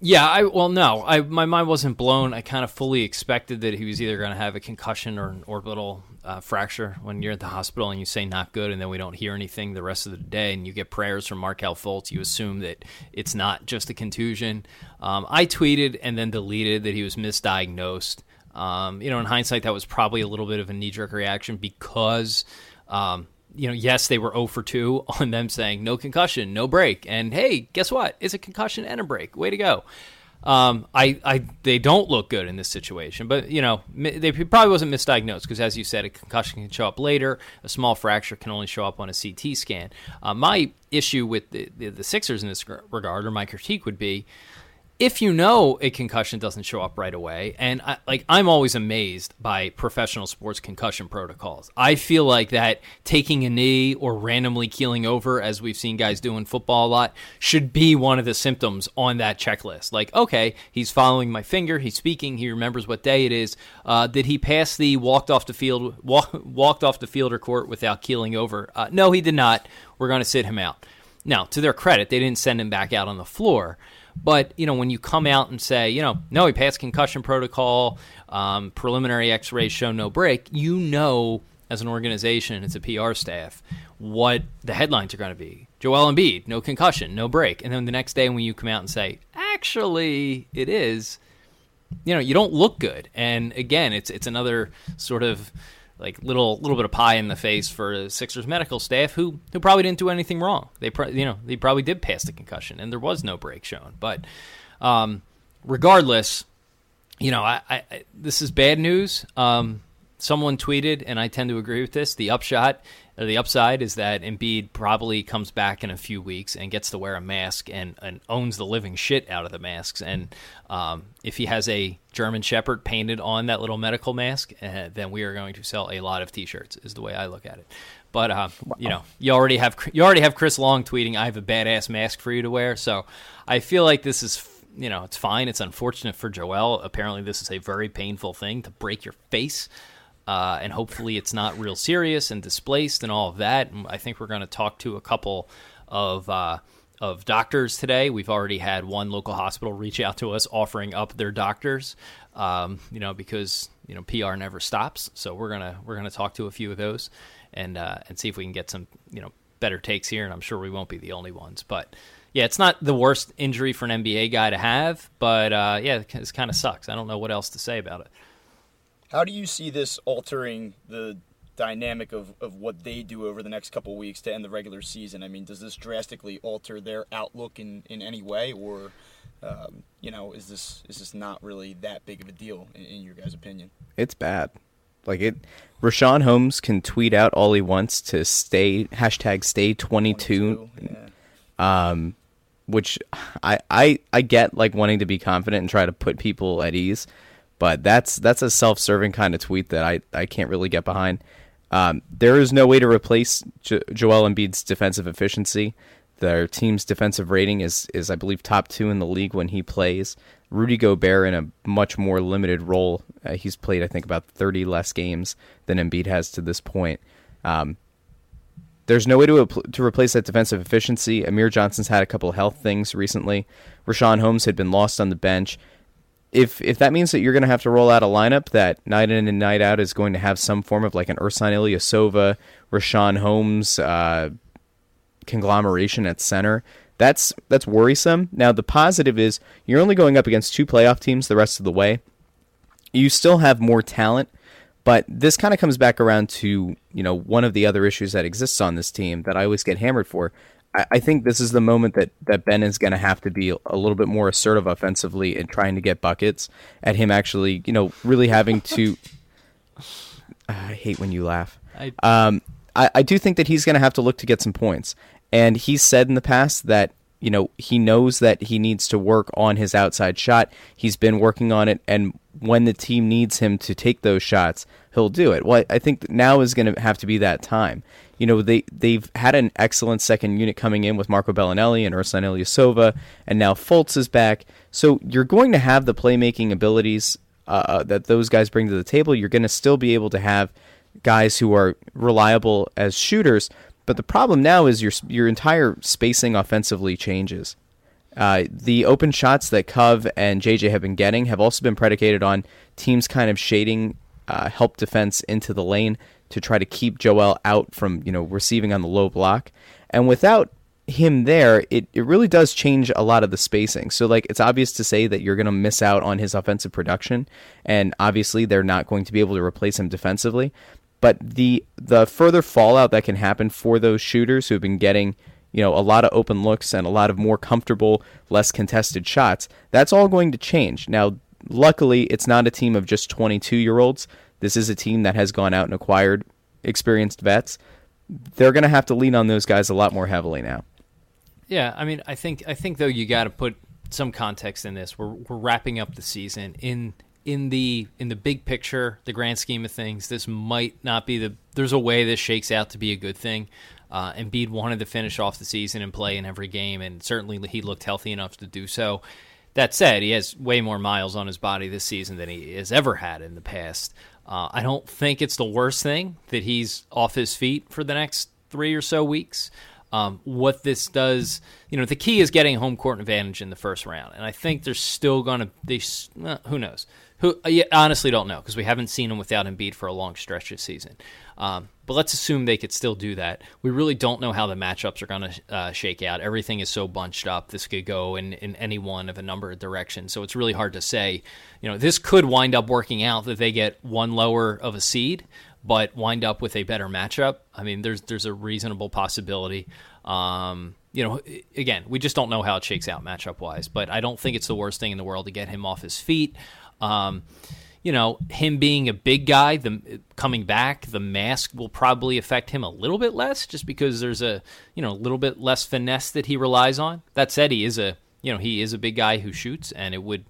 yeah, I well no, I my mind wasn't blown. I kind of fully expected that he was either going to have a concussion or an orbital uh, fracture when you're at the hospital and you say not good, and then we don't hear anything the rest of the day, and you get prayers from Markelle Fultz. You assume that it's not just a contusion. Um, I tweeted and then deleted that he was misdiagnosed. Um, you know, in hindsight, that was probably a little bit of a knee jerk reaction because. Um, you know, yes, they were 0 for 2 on them saying no concussion, no break. And hey, guess what? It's a concussion and a break. Way to go. Um, I, I, they don't look good in this situation, but you know, they probably wasn't misdiagnosed because, as you said, a concussion can show up later. A small fracture can only show up on a CT scan. Uh, my issue with the, the, the Sixers in this regard, or my critique, would be if you know a concussion doesn't show up right away, and I, like I'm always amazed by professional sports concussion protocols. I feel like that taking a knee or randomly keeling over, as we've seen guys do in football a lot, should be one of the symptoms on that checklist. Like, okay, he's following my finger, he's speaking, he remembers what day it is. Uh, did he pass the walked off the field walk, walked off the field or court without keeling over? Uh, no, he did not. We're going to sit him out. Now, to their credit, they didn't send him back out on the floor. But you know, when you come out and say, you know, no, he passed concussion protocol, um, preliminary X-rays show no break, you know, as an organization, it's a PR staff, what the headlines are going to be. Joel Embiid, no concussion, no break, and then the next day when you come out and say, actually, it is, you know, you don't look good. And again, it's it's another sort of like little little bit of pie in the face for Sixers medical staff who who probably didn't do anything wrong. They pro- you know they probably did pass the concussion and there was no break shown. But um, regardless, you know I, I, this is bad news. Um, someone tweeted, and I tend to agree with this. The upshot, the upside is that Embiid probably comes back in a few weeks and gets to wear a mask and, and owns the living shit out of the masks. And um, if he has a German Shepherd painted on that little medical mask, uh, then we are going to sell a lot of T-shirts. Is the way I look at it. But uh, wow. you know, you already have you already have Chris Long tweeting, "I have a badass mask for you to wear." So I feel like this is you know it's fine. It's unfortunate for Joel. Apparently, this is a very painful thing to break your face. Uh, and hopefully it's not real serious and displaced and all of that. I think we're going to talk to a couple of uh, of doctors today. We've already had one local hospital reach out to us offering up their doctors, um, you know, because you know PR never stops. So we're gonna we're gonna talk to a few of those and uh, and see if we can get some you know better takes here. And I'm sure we won't be the only ones, but. Yeah, it's not the worst injury for an NBA guy to have, but uh, yeah, it kind of sucks. I don't know what else to say about it. How do you see this altering the dynamic of, of what they do over the next couple weeks to end the regular season? I mean, does this drastically alter their outlook in, in any way, or um, you know, is this is this not really that big of a deal in, in your guys' opinion? It's bad. Like it, Richaun Holmes can tweet out all he wants to stay hashtag stay twenty two. Yeah. Um, which I, I I get like wanting to be confident and try to put people at ease. But that's that's a self-serving kind of tweet that I, I can't really get behind. Um, there is no way to replace jo- Joel Embiid's defensive efficiency. Their team's defensive rating is is I believe top two in the league when he plays. Rudy Gobert in a much more limited role. Uh, he's played I think about 30 less games than Embiid has to this point. Um, there's no way to to replace that defensive efficiency. Amir Johnson's had a couple health things recently. Richaun Holmes had been lost on the bench if if that means that you're going to have to roll out a lineup that night in and night out is going to have some form of like an Ersan Ilyasova, Richaun Holmes uh, conglomeration at center, that's that's worrisome. Now the positive is you're only going up against two playoff teams the rest of the way. You still have more talent, but this kind of comes back around to you know one of the other issues that exists on this team that I always get hammered for. I, think this is the moment that, that Ben is going to have to be a little bit more assertive offensively in trying to get buckets. At him actually, you know, really having to. I hate when you laugh. I, um, I, I do think that he's going to have to look to get some points. And he's said in the past that you know he knows that he needs to work on his outside shot. He's been working on it, and when the team needs him to take those shots, he'll do it. Well, I think now is going to have to be that time you know they they've had an excellent second unit coming in with Marco Belinelli and Ersan Ilyasova, and now Fultz is back. So you're going to have the playmaking abilities uh, uh, that those guys bring to the table. You're going to still be able to have guys who are reliable as shooters. But the problem now is your your entire spacing offensively changes. Uh, the open shots that Cove and JJ have been getting have also been predicated on teams kind of shading uh, help defense into the lane to try to keep Joel out from, you know, receiving on the low block. And without him there, it, it really does change a lot of the spacing. So like it's obvious to say that you're going to miss out on his offensive production and obviously they're not going to be able to replace him defensively. But the the further fallout that can happen for those shooters who have been getting, you know, a lot of open looks and a lot of more comfortable, less contested shots, that's all going to change. Now, luckily, it's not a team of just 22 year olds. This is a team that has gone out and acquired experienced vets. They're going to have to lean on those guys a lot more heavily now. Yeah, I mean, I think I think though you got to put some context in this. We're we're wrapping up the season in in the in the big picture, the grand scheme of things. This might not be the. There's a way this shakes out to be a good thing. Uh, Embiid wanted to finish off the season and play in every game, and certainly he looked healthy enough to do so. That said, he has way more miles on his body this season than he has ever had in the past. Uh, I don't think it's the worst thing that he's off his feet for the next three or so weeks. Um, what this does, you know, the key is getting home court advantage in the first round, and I think they're still going to. They, well, who knows? Who I honestly don't know because we haven't seen him without Embiid for a long stretch this season. Um, but let's assume they could still do that. We really don't know how the matchups are going to uh, shake out. Everything is so bunched up. This could go in, in any one of a number of directions. So it's really hard to say. You know, this could wind up working out that they get one lower of a seed, but wind up with a better matchup. I mean, there's there's a reasonable possibility. Um, you know, again, we just don't know how it shakes out matchup wise. But I don't think it's the worst thing in the world to get him off his feet. Um, you know, him being a big guy, the coming back, the mask will probably affect him a little bit less, just because there's a you know a little bit less finesse that he relies on. That said, he is a you know he is a big guy who shoots, and it would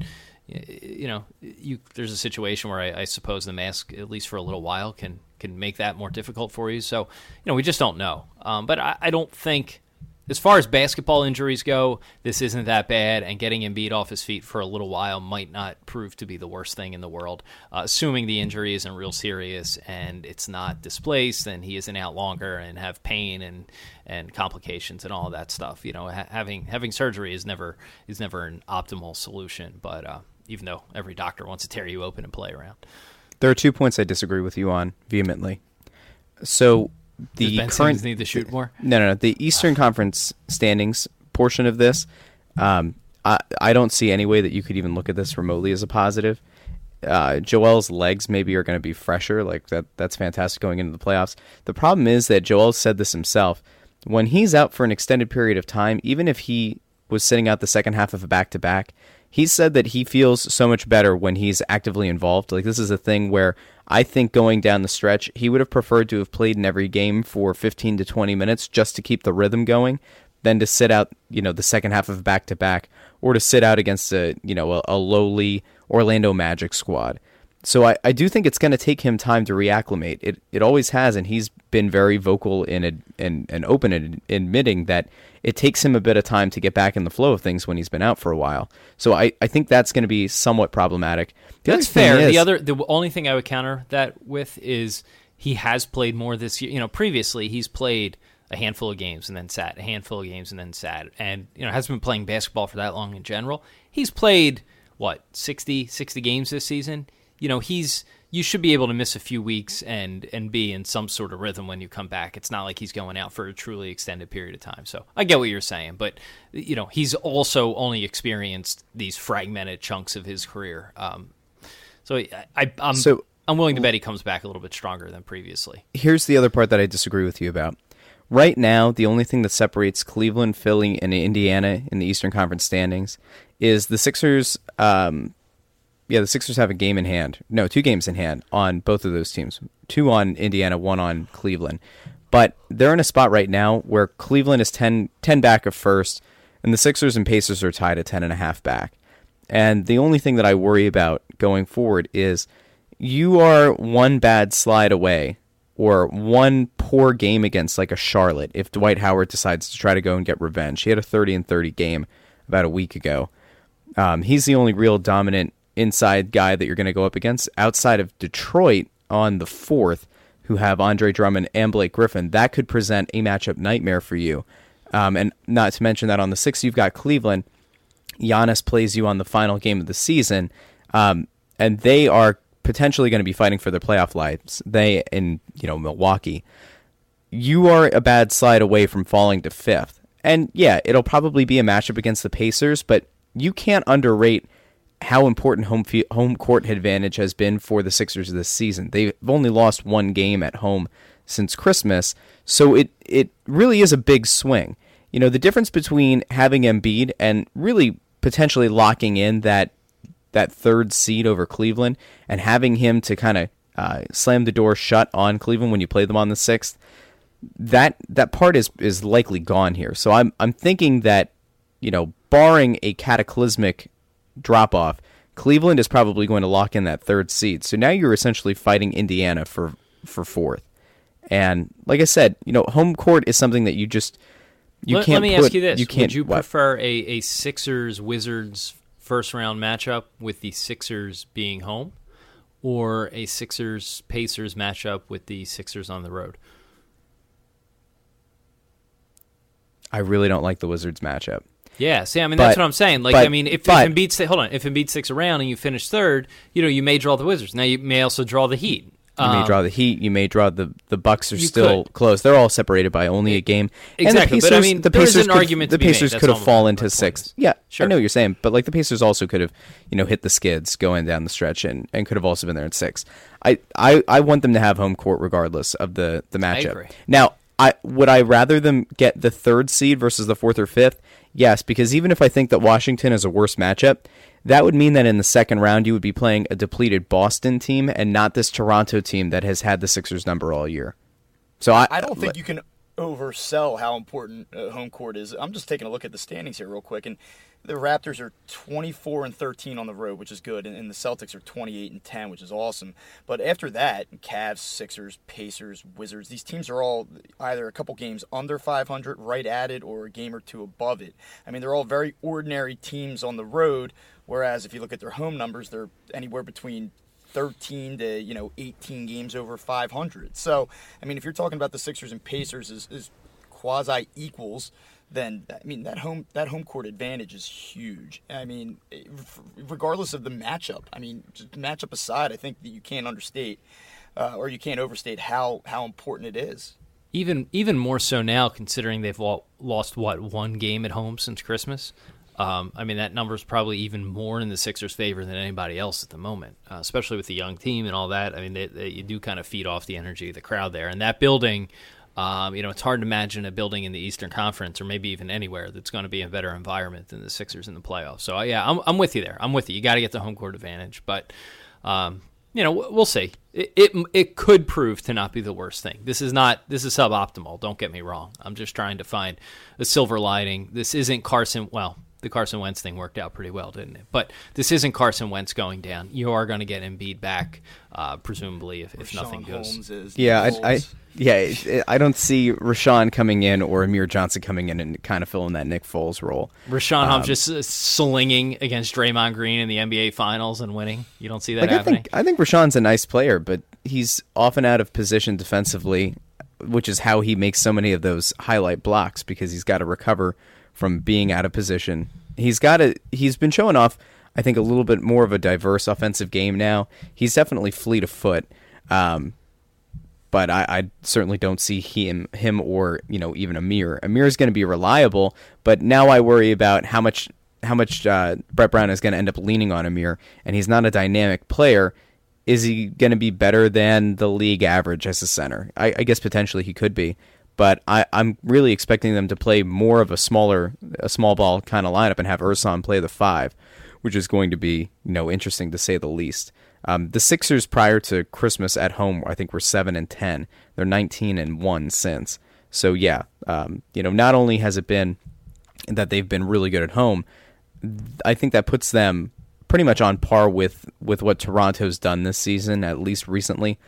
you know you there's a situation where I, I suppose the mask at least for a little while can can make that more difficult for you. So you know we just don't know. Um, but I, I don't think as far as basketball injuries go, this isn't that bad, and getting Embiid off his feet for a little while might not prove to be the worst thing in the world. Uh, assuming the injury isn't real serious and it's not displaced, and he isn't out longer and have pain and and complications and all that stuff. You know, ha- having having surgery is never is never an optimal solution, but uh, even though every doctor wants to tear you open and play around. There are two points I disagree with you on vehemently. So the current Simmons need to shoot more. No, no, no. The Eastern Conference standings portion of this, um, I, I don't see any way that you could even look at this remotely as a positive. Uh, Joel's legs maybe are going to be fresher. Like that, that's fantastic going into the playoffs. The problem is that Joel said this himself. When he's out for an extended period of time, even if he was sitting out the second half of a back to back, he said that he feels so much better when he's actively involved. Like this is a thing where I think going down the stretch, he would have preferred to have played in every game for 15 to 20 minutes just to keep the rhythm going than to sit out, you know, the second half of back to back or to sit out against a, you know, a, a lowly Orlando Magic squad. So I, I do think it's going to take him time to reacclimate. It it always has, and he's been very vocal in and and open in admitting that it takes him a bit of time to get back in the flow of things when he's been out for a while. So I, I think that's going to be somewhat problematic. That's fair. Is, the other the only thing I would counter that with is he has played more this year. You know, previously he's played a handful of games and then sat, a handful of games and then sat, and you know hasn't been playing basketball for that long in general. He's played what 60, 60 games this season you know he's you should be able to miss a few weeks and and be in some sort of rhythm when you come back. It's not like he's going out for a truly extended period of time. So I get what you're saying, but you know he's also only experienced these fragmented chunks of his career. Um, so I, am so, I'm willing to bet he comes back a little bit stronger than previously. Here's the other part that I disagree with you about. Right now, the only thing that separates Cleveland, Philly, and Indiana in the Eastern Conference standings is the Sixers' um, yeah, the Sixers have a game in hand. No, two games in hand on both of those teams. Two on Indiana, one on Cleveland. But they're in a spot right now where Cleveland is 10, 10 back of first, and the Sixers and Pacers are tied at 10 and a half back. And the only thing that I worry about going forward is you are one bad slide away or one poor game against like a Charlotte if Dwight Howard decides to try to go and get revenge. He had a 30 and 30 game about a week ago. Um, he's the only real dominant inside guy that you're going to go up against outside of Detroit on the fourth, who have Andre Drummond and Blake Griffin. That could present a matchup nightmare for you. Um, and not to mention that on the sixth, you've got Cleveland. Giannis plays you on the final game of the season, um, and they are potentially going to be fighting for their playoff lives. They in you know Milwaukee. You are a bad slide away from falling to fifth. And yeah, it'll probably be a matchup against the Pacers, but you can't underrate how important home home court advantage has been for the Sixers this season. They've only lost one game at home since Christmas, so it it really is a big swing. You know, the difference between having Embiid and really potentially locking in that that third seed over Cleveland and having him to kind of uh, slam the door shut on Cleveland when you play them on the sixth. That that part is is likely gone here. So I'm I'm thinking that you know, barring a cataclysmic drop off, Cleveland is probably going to lock in that third seed. So now you're essentially fighting Indiana for for fourth. And like I said, you know, home court is something that you just you let, can't. Let me put, ask you this: you Would you what? prefer a, a Sixers Wizards first round matchup with the Sixers being home, or a Sixers Pacers matchup with the Sixers on the road? I really don't like the Wizards matchup. Yeah, see, I mean that's what I'm saying. Like, but, I mean, if, but, if Embiid hold on, if Embiid sticks around and you finish third, you know, you may draw the Wizards. Now you may also draw the Heat. You um, may draw the Heat. You may draw the the Bucks are still could. close. They're all separated by only a game. Exactly, and the Pacers, but I mean, the Pacers an could, argument. The Pacers could have fallen to sixth. Yeah, sure. I know what you're saying, but like the Pacers also could have, you know, hit the skids going down the stretch and, and could have also been there at six. I, I I want them to have home court regardless of the the matchup. agree. Now I would I rather them get the third seed versus the fourth or fifth? Yes, because even if I think that Washington is a worse matchup, that would mean that in the second round you would be playing a depleted Boston team and not this Toronto team that has had the Sixers number all year. So I, I don't think you can oversell how important uh, home court is. I'm just taking a look at the standings here real quick, and the Raptors are 24 and 13 on the road, which is good, and, and the Celtics are 28 and 10, which is awesome. But after that, Cavs, Sixers, Pacers, Wizards, these teams are all either a couple games under 500, right at it, or a game or two above it. I mean, they're all very ordinary teams on the road. Whereas if you look at their home numbers, they're anywhere between 13 to you know 18 games over 500. So I mean, if you're talking about the Sixers and Pacers as, as quasi equals, then I mean that home that home court advantage is huge. I mean, regardless of the matchup. I mean, matchup aside, I think that you can't understate uh, or you can't overstate how how important it is. Even even more so now, considering they've lost what one game at home since Christmas. Um, I mean, that number is probably even more in the Sixers' favor than anybody else at the moment, uh, especially with the young team and all that. I mean, they, they, you do kind of feed off the energy of the crowd there. And that building, um, you know, it's hard to imagine a building in the Eastern Conference or maybe even anywhere that's going to be a better environment than the Sixers in the playoffs. So, uh, yeah, I'm, I'm with you there. I'm with you. You got to get the home court advantage. But, um, you know, we'll see. It, it, it could prove to not be the worst thing. This is not this is suboptimal. Don't get me wrong. I'm just trying to find a silver lining. This isn't Carson. Well, the Carson Wentz thing worked out pretty well, didn't it? But this isn't Carson Wentz going down. You are going to get Embiid back, uh, presumably, if, if nothing goes. yeah, I, I, yeah, I don't see Richaun coming in or Amir Johnson coming in and kind of filling that Nick Foles role. Richaun um, Holmes just uh, slinging against Draymond Green in the NBA Finals and winning. You don't see that like happening. I think, I think Richaun's a nice player, but he's often out of position defensively, which is how he makes so many of those highlight blocks because he's got to recover from being out of position. He's got a he's been showing off I think a little bit more of a diverse offensive game now. He's definitely fleet of foot. Um, but I, I, certainly don't see him him or you know even Amir. Amir is going to be reliable, but now I worry about how much how much uh, Brett Brown is going to end up leaning on Amir, and he's not a dynamic player. Is he going to be better than the league average as a center? I, I guess potentially he could be, but I, am really expecting them to play more of a smaller, a small ball kind of lineup and have Ersan play the five, which is going to be you know interesting to say the least. Um, the Sixers prior to Christmas at home, I think, were seven and ten. They're 19 and one since. So yeah, um, you know, not only has it been that they've been really good at home, I think that puts them pretty much on par with with what Toronto's done this season, at least recently.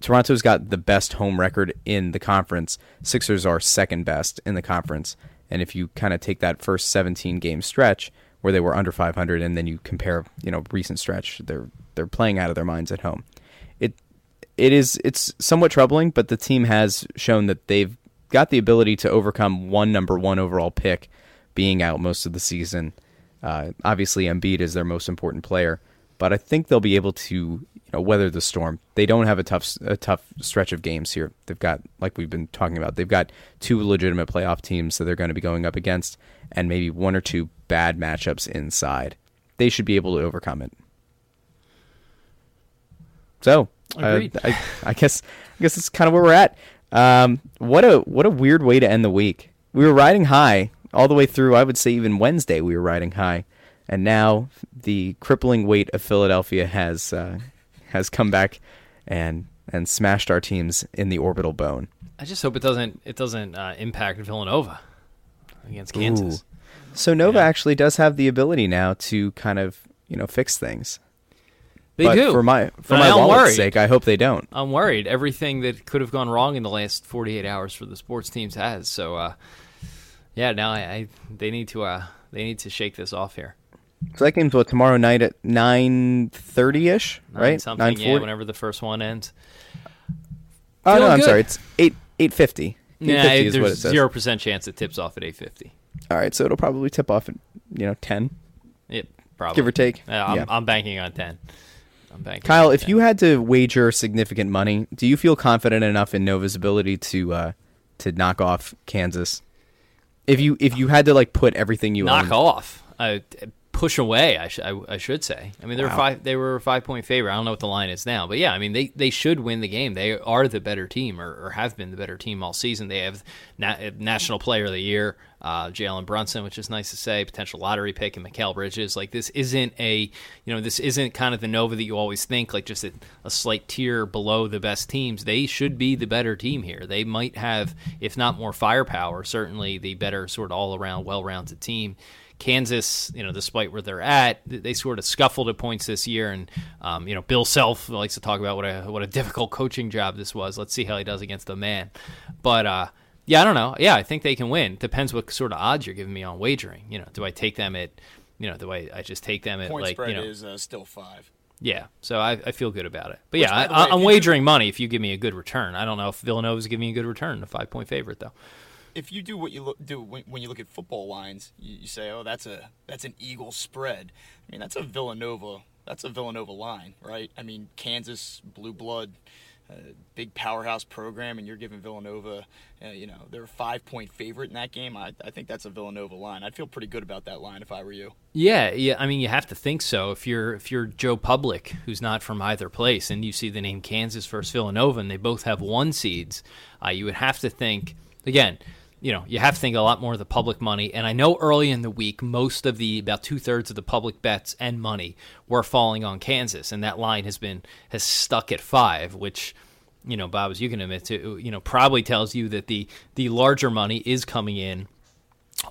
Toronto's got the best home record in the conference. Sixers are second best in the conference. And if you kind of take that first 17 game stretch where they were under 500 and then you compare, you know, recent stretch, they're they're playing out of their minds at home. It it is it's somewhat troubling, but the team has shown that they've got the ability to overcome one number 1 overall pick being out most of the season. Uh, obviously Embiid is their most important player, but I think they'll be able to you know weather the storm. They don't have a tough a tough stretch of games here. They've got like we've been talking about. They've got two legitimate playoff teams that they're going to be going up against, and maybe one or two bad matchups inside. They should be able to overcome it. So, uh, I, I guess I guess that's kind of where we're at. Um, what a what a weird way to end the week. We were riding high all the way through. I would say even Wednesday we were riding high, and now the crippling weight of Philadelphia has uh, has come back and and smashed our teams in the orbital bone. I just hope it doesn't it doesn't uh, impact Villanova against Kansas. Ooh. So Nova yeah. actually does have the ability now to kind of you know fix things. They but do. For my for but my wallet's sake, I hope they don't. I'm worried. Everything that could have gone wrong in the last 48 hours for the sports teams has. So, uh, yeah, now I, I, they need to uh, they need to shake this off here. So that game's what tomorrow night at nine thirty ish, right? Nine yeah, whenever the first one ends. Oh no, I'm good. sorry. It's eight eight fifty. Yeah, there's zero percent chance it tips off at eight fifty. All right, so it'll probably tip off at you know ten. Yep, probably give or take. Uh, I'm, yeah. I'm banking on ten. I'm banking. Kyle, if 10. you had to wager significant money, do you feel confident enough in Nova's ability to uh, to knock off Kansas? If you if you had to like put everything you knock own, off, uh, push away. I, sh- I, I should say. I mean, they were five. They were a five point favorite. I don't know what the line is now, but yeah, I mean, they, they should win the game. They are the better team, or, or have been the better team all season. They have na- National Player of the Year, uh, Jalen Brunson, which is nice to say. Potential lottery pick, and Mikal Bridges. Like this isn't a you know this isn't kind of the Nova that you always think like just a, a slight tier below the best teams. They should be the better team here. They might have, if not more firepower, certainly the better sort of all around well rounded team. Kansas, you know, despite where they're at, they sort of scuffled at points this year. And um, you know, Bill Self likes to talk about what a what a difficult coaching job this was. Let's see how he does against the man. But uh, yeah, I don't know. Yeah, I think they can win. Depends what sort of odds you're giving me on wagering. You know, do I take them at, you know, do I I just take them at Point like spread you know, is uh, still five. yeah. So I, I feel good about it. But Which, yeah, I, I'm wagering money if you give me a good return. I don't know if Villanova's giving me a good return, a five point favorite though. If you do what you look, do when, when you look at football lines, you, you say, "Oh, that's a that's an Eagle spread." I mean, that's a Villanova. That's a Villanova line, right? I mean, Kansas blue blood, uh, big powerhouse program, and you're giving Villanova, uh, you know, they're a five point favorite in that game. I, I think that's a Villanova line. I'd feel pretty good about that line if I were you. Yeah, yeah. I mean, you have to think so. If you're if you're Joe Public, who's not from either place, and you see the name Kansas versus Villanova, and they both have one seeds, uh, you would have to think again. You know, you have to think a lot more of the public money. And I know early in the week, most of the about two thirds of the public bets and money were falling on Kansas, and that line has been has stuck at five, which you know, Bob, as you can admit to, you know, probably tells you that the the larger money is coming in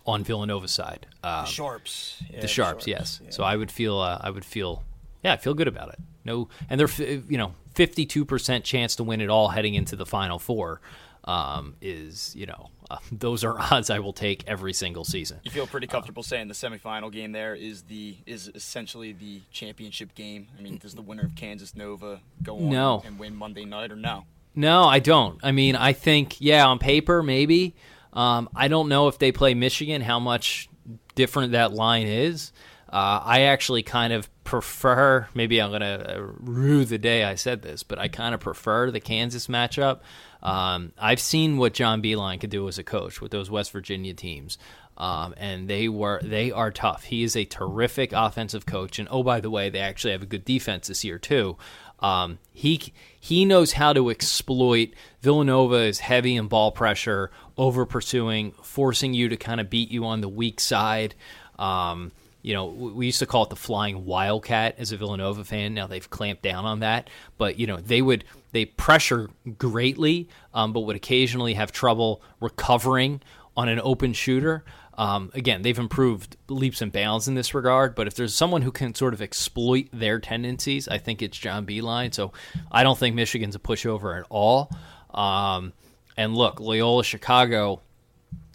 on Villanova's side. Um, Sharps, yeah, the sharps, yes. So I would feel, uh, I would feel, yeah, I feel good about it. No, and they're, you know, fifty-two percent chance to win it all heading into the final four um, is, you know, uh, those are odds I will take every single season. You feel pretty comfortable saying the semifinal game there is the is essentially the championship game. I mean, does the winner of Kansas Nova go on No. and win Monday night or no? No, I don't. I mean, I think, yeah, on paper, maybe. Um, I don't know if they play Michigan, how much different that line is. Uh, I actually kind of prefer, maybe I'm going to rue the day I said this, but I kind of prefer the Kansas matchup. Um, I've seen what John Beilein could do as a coach with those West Virginia teams. Um, and they were they are tough. He is a terrific offensive coach, and oh by the way, they actually have a good defense this year too. Um, he he knows how to exploit Villanova is heavy in ball pressure, over pursuing, forcing you to kind of beat you on the weak side. Um, you know, we used to call it the flying wildcat as a Villanova fan. Now they've clamped down on that, but you know they would they pressure greatly, um, but would occasionally have trouble recovering on an open shooter. Um, again, they've improved leaps and bounds in this regard, but if there's someone who can sort of exploit their tendencies, I think it's John Beilein. So I don't think Michigan's a pushover at all. Um, and look, Loyola Chicago,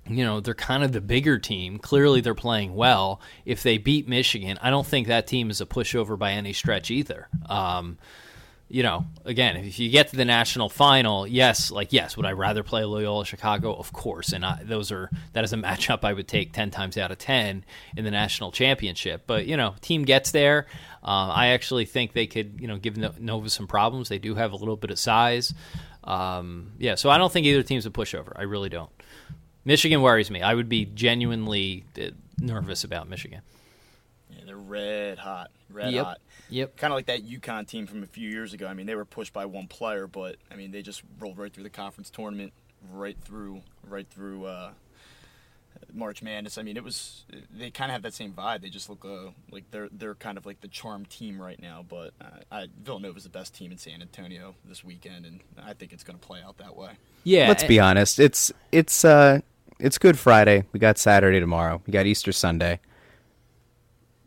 you know, they're kind of the bigger team. Clearly, they're playing well. If they beat Michigan, I don't think that team is a pushover by any stretch either. Um, you know, again, if you get to the national final, yes, like yes, would I rather play Loyola Chicago? Of course, and I, those are that is a matchup I would take ten times out of ten in the national championship. But you know, team gets there. Uh, I actually think they could, you know, give Nova some problems. They do have a little bit of size. Um, yeah, so I don't think either team's a pushover. I really don't. Michigan worries me. I would be genuinely uh, nervous about Michigan. Yeah, they're red hot, red Yep. hot. Yep. Kind of like that UConn team from a few years ago. I mean, they were pushed by one player, but I mean, they just rolled right through the conference tournament, right through, right through uh, March Madness. I mean, it was they kind of have that same vibe. They just look uh, like they're they're kind of like the charm team right now. But uh, I, Villanova's the best team in San Antonio this weekend, and I think it's going to play out that way. Yeah. Let's be honest. It's it's uh it's Good Friday. We got Saturday tomorrow. We got Easter Sunday.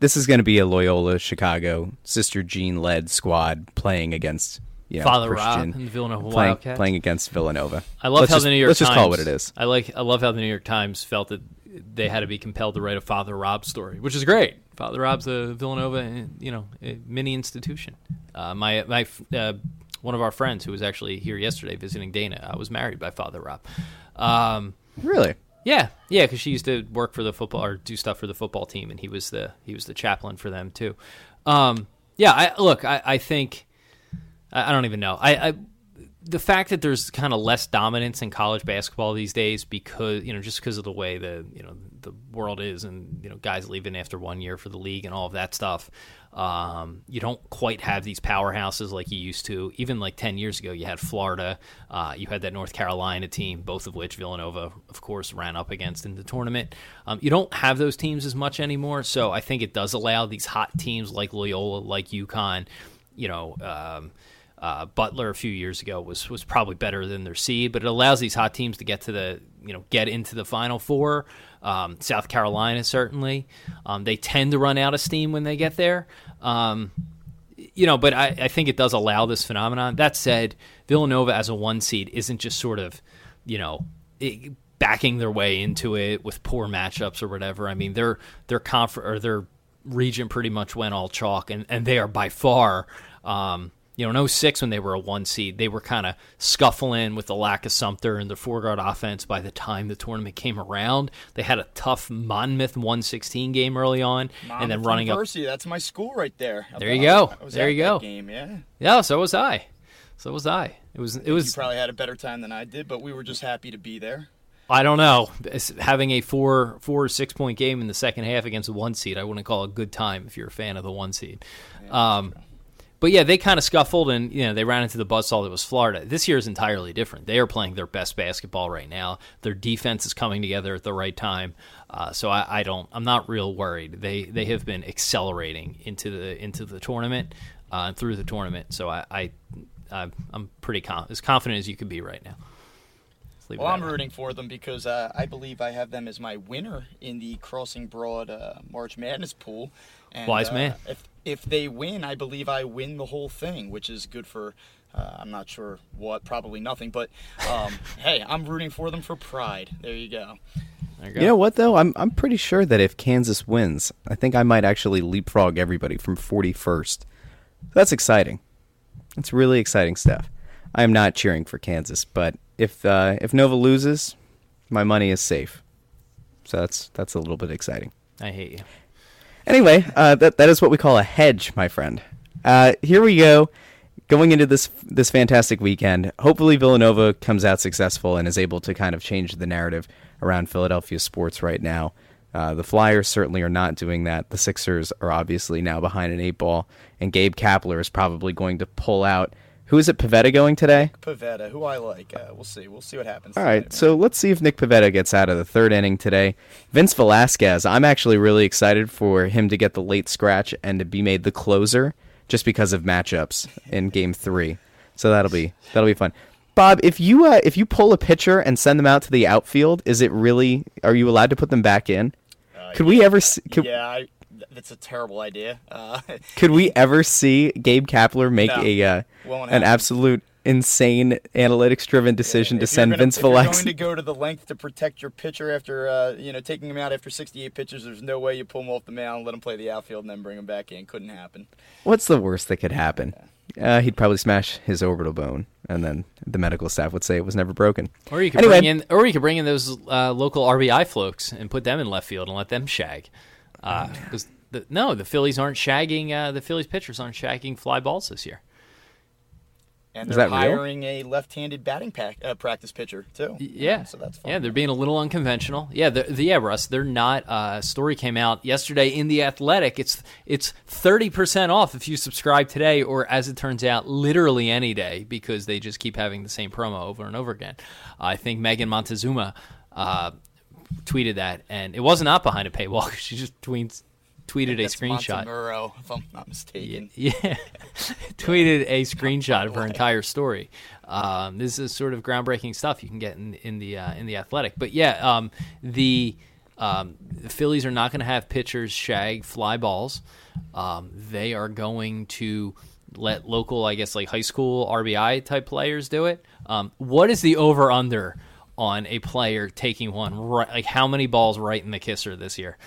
This is going to be a Loyola Chicago Sister Jean led squad playing against you know, Father Rob and Villanova playing, Wildcats. playing against Villanova. I love let's how just, the New York let's Times. just call it what it is. I like. I love how the New York Times felt that they had to be compelled to write a Father Rob story, which is great. Father Rob's a Villanova, you know, mini institution. Uh, my my uh, one of our friends who was actually here yesterday visiting Dana. I was married by Father Rob. Um, Really? yeah, yeah, because she used to work for the football or do stuff for the football team, and he was the he was the chaplain for them too. Um, yeah, I look, I, I think I, I don't even know. I, I the fact that there's kind of less dominance in college basketball these days because you know just because of the way the you know the world is and you know guys leaving after one year for the league and all of that stuff um, you don't quite have these powerhouses like you used to. Even like 10 years ago you had florida uh, you had that north carolina team both of which villanova of course ran up against in the tournament. Um, you don't have those teams as much anymore so i think it does allow these hot teams like loyola like UConn you know um, uh, Butler a few years ago was was probably better than their seed, but it allows these hot teams to get to the you know get into the Final Four. Um, South Carolina certainly, um, they tend to run out of steam when they get there. Um, you know, but I, I think it does allow this phenomenon. That said, Villanova as a one seed isn't just sort of you know. It, backing their way into it with poor matchups or whatever. I mean, their their conf- or their region pretty much went all chalk, and, and they are by far um, you know, in 06 when they were a one seed, they were kind of scuffling with the lack of Sumpter and the four guard offense by the time the tournament came around. They had a tough Monmouth 116 game early on, Monmouth and then running University, That's my school right there. There you go. There you go. Game, yeah. Yeah, so was I. So was I. It was. It You was. probably had a better time than I did, but we were just happy to be there. I don't know. It's- Having a four, four or six point game in the second half against a one seed, I wouldn't call a good time if you're a fan of the one seed. Um, but yeah, they kind of scuffled and you know they ran into the buzzsaw that was Florida. This year is entirely different. They are playing their best basketball right now. Their defense is coming together at the right time. Uh, so I, I don't. I'm not real worried. They they have been accelerating into the into the tournament uh, and through the tournament. So I, I I'm pretty con- as confident as you could be right now. Well, I'm rooting for them because uh, I believe I have them as my winner in the Crossing Broad uh, March Madness pool. And, Wise uh, man. If if they win, I believe I win the whole thing, which is good for. Uh, I'm not sure what, probably nothing, but um, hey, I'm rooting for them for pride. There you go. There you go. You know what though? I'm I'm pretty sure that if Kansas wins, I think I might actually leapfrog everybody from 41st. That's exciting. It's really exciting stuff. I am not cheering for Kansas, but if uh, if Nova loses, my money is safe. So that's that's a little bit exciting. I hate you. Anyway, uh, that that is what we call a hedge, my friend. Uh, here we go, going into this this fantastic weekend. Hopefully, Villanova comes out successful and is able to kind of change the narrative around Philadelphia sports right now. Uh, the Flyers certainly are not doing that. The Sixers are obviously now behind an eight ball, and Gabe Kapler is probably going to pull out. Who is it? Pivetta going today? Pivetta, who I like. Uh, we'll see. We'll see what happens. All right, tonight, so let's see if Nick Pivetta gets out of the third inning today. Vince Velasquez, I'm actually really excited for him to get the late scratch and to be made the closer just because of matchups in Game Three. So that'll be that'll be fun. Bob, if you uh, if you pull a pitcher and send them out to the outfield, is it really? Are you allowed to put them back in? Uh, Could we ever? See, could, yeah, I, that's a terrible idea. Uh, could we ever see Gabe Kapler make No. a uh, an absolute insane analytics driven decision to send gonna- Vince if you're Velasquez? going to go to the length to protect your pitcher after uh, you know taking him out after 68 pitches, there's no way you pull him off the mound, let him play the outfield, and then bring him back in. Couldn't happen. What's the worst that could happen? Uh, he'd probably smash his orbital bone, and then the medical staff would say it was never broken. Or you could Anyway. bring in, or you could bring in those uh, local RBI folks and put them in left field and let them shag. Because the, no, the Phillies aren't shagging. Uh, the Phillies pitchers aren't shagging fly balls this year. And they're that real? hiring a left-handed batting pack, uh, practice pitcher too. Yeah, so that's fun. Yeah, they're being a little unconventional. Yeah, they're, the, yeah, Russ. They're not. Uh, story came out yesterday in the Athletic. It's it's thirty percent off if you subscribe today, or as it turns out, literally any day because they just keep having the same promo over and over again. I think Megan Montezuma uh, tweeted that, and it was not behind a paywall. She just tweets, tweeted a screenshot. Montemurro, if I'm not mistaken. Yeah, tweeted a screenshot of her entire story. Um, this is sort of groundbreaking stuff you can get in in the uh, in the athletic. But yeah, um, the um, the Phillies are not going to have pitchers shag fly balls. Um, they are going to let local, I guess, like high school RBI type players do it. Um, what is the over under on a player taking one right? Like how many balls right in the kisser this year?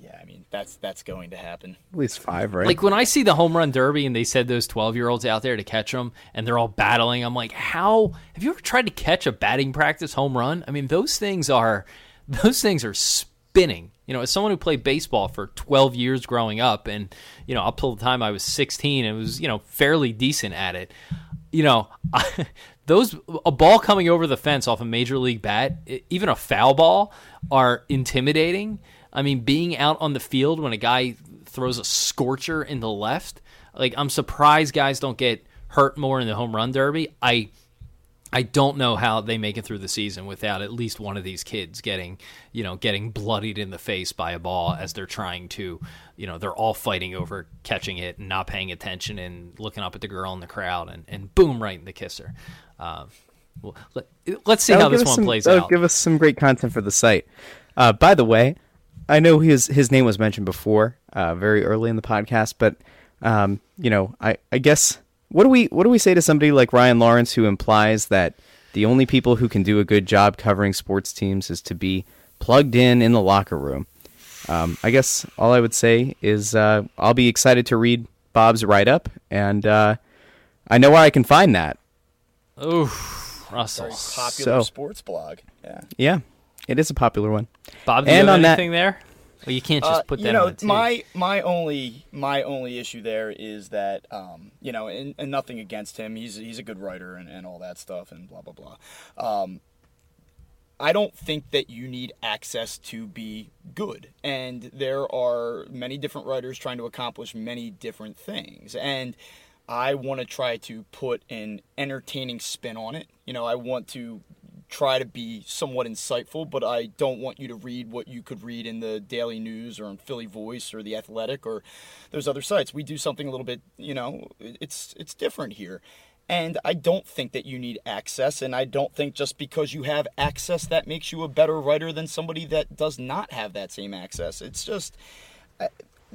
Yeah, I mean that's that's going to happen. At least five, right? Like when I see the home run derby and they said those 12 year olds out there to catch them and they're all battling, I'm like, how have you ever tried to catch a batting practice home run? I mean, those things are those things are spinning. You know, as someone who played baseball for 12 years growing up and, you know, up till the time I was 16 and was, you know, fairly decent at it, you know, those a ball coming over the fence off a major league bat, even a foul ball, are intimidating. I mean, being out on the field when a guy throws a scorcher in the left, like I'm surprised guys don't get hurt more in the home run derby. I I don't know how they make it through the season without at least one of these kids getting, you know, getting bloodied in the face by a ball as they're trying to, you know, they're all fighting over catching it and not paying attention and looking up at the girl in the crowd and, and boom, right in the kisser. Uh, well, let, us see that'll how this one some, plays out. Give us some great content for the site. Uh, by the way, I know his his name was mentioned before, uh, very early in the podcast, but um, you know, I, I guess what do we what do we say to somebody like Ryan Lawrence who implies that the only people who can do a good job covering sports teams is to be plugged in in the locker room? Um, I guess all I would say is uh, I'll be excited to read Bob's write up, and uh, I know where I can find that. Oh, Russell, Very popular So- sports blog. Yeah. Yeah, it is a popular one. Bob, do you and have on that- anything there? Well, you can't just Uh, put that you know my my only my only issue there is that um, you know and, and nothing against him. He's he's a good writer and, and all that stuff and blah blah blah. Um, I don't think that you need access to be good. And there are many different writers trying to accomplish many different things. And I want to try to put an entertaining spin on it. You know I want to try to be somewhat insightful, but I don't want you to read what you could read in the Daily News or in Philly Voice or the Athletic or those other sites. We do something a little bit, you know, it's it's different here. And I don't think that you need access, and I don't think just because you have access that makes you a better writer than somebody that does not have that same access. It's just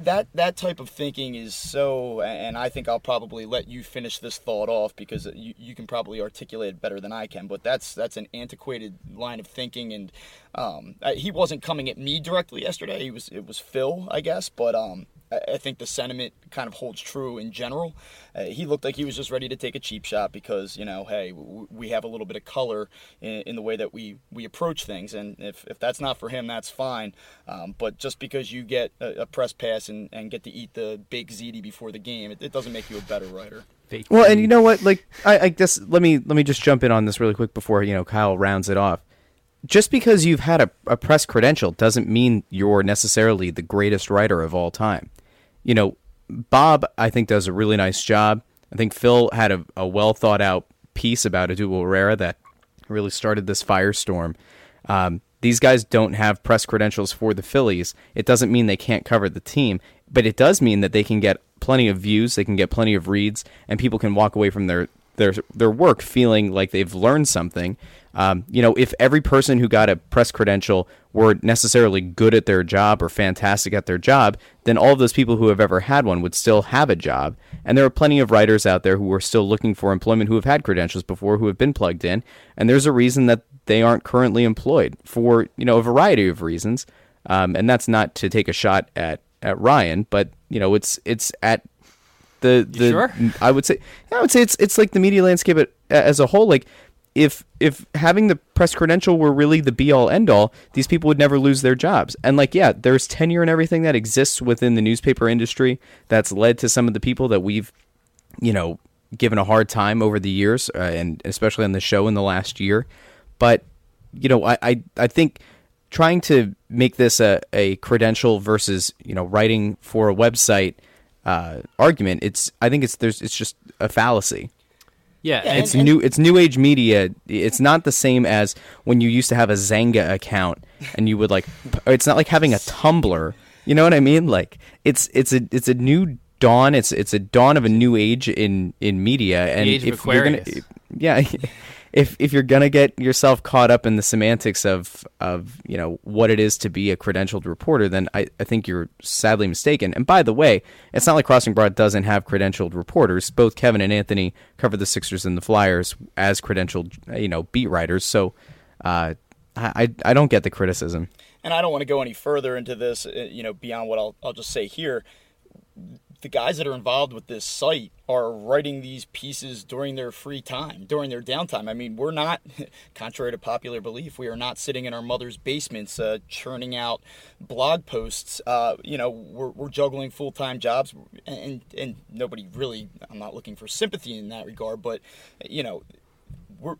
that that type of thinking is so and i think i'll probably let you finish this thought off because you, you can probably articulate it better than i can but that's that's an antiquated line of thinking and um, he wasn't coming at me directly yesterday. He was it was phil i guess but um, I- I think the sentiment kind of holds true in general. Uh, he looked like he was just ready to take a cheap shot because you know, hey, w- we have a little bit of color in, in the way that we we approach things, and if, if that's not for him, that's fine. Um, but just because you get a, a press pass and, and get to eat the big ziti before the game, it, it doesn't make you a better writer. Well, and you know what? Like, I, I guess let me let me just jump in on this really quick before you know Kyle rounds it off. Just because you've had a, a press credential doesn't mean you're necessarily the greatest writer of all time. You know, Bob, I think does a really nice job. I think Phil had a, a well thought out piece about Odubel Herrera that really started this firestorm. Um, these guys don't have press credentials for the Phillies. It doesn't mean they can't cover the team, but it does mean that they can get plenty of views, they can get plenty of reads, and people can walk away from their their their work feeling like they've learned something. Um, you know, if every person who got a press credential were necessarily good at their job or fantastic at their job, then all of those people who have ever had one would still have a job. And there are plenty of writers out there who are still looking for employment who have had credentials before, who have been plugged in, and there's a reason that they aren't currently employed for you know a variety of reasons. Um, and that's not to take a shot at at Ryan, but you know it's it's at the the sure? I would say I would say it's it's like the media landscape as a whole. Like if if having the press credential were really the be all end all, these people would never lose their jobs. And like yeah, there's tenure and everything that exists within the newspaper industry that's led to some of the people that we've you know given a hard time over the years, uh, and especially on the show in the last year. But you know, I I, I think trying to make this a, a credential versus you know writing for a website uh, argument, it's I think it's there's it's just a fallacy. yeah, Yeah, and- It's new. It's new age media. It's not the same as when you used to have a Xanga account and you would like. It's not like having a Tumblr. You know what I mean? Like it's it's a it's a new dawn. It's it's a dawn of a new age in in media. And age of if you're gonna, yeah, if if you're gonna get yourself caught up in the semantics of of you know what it is to be a credentialed reporter, then I, I think you're sadly mistaken. And by the way, it's not like Crossing Broad doesn't have credentialed reporters. Both Kevin and Anthony cover the Sixers and the Flyers as credentialed you know beat writers. So uh, I I- don't get the criticism. and I don't want to go any further into this, uh, you know, beyond what I'll, I'll just say here. The guys that are involved with this site are writing these pieces during their free time, during their downtime. I mean, we're not, contrary to popular belief, we are not sitting in our mother's basements uh, churning out blog posts. Uh, you know, we're, we're juggling full time jobs, and, and nobody really, I'm not looking for sympathy in that regard, but, you know,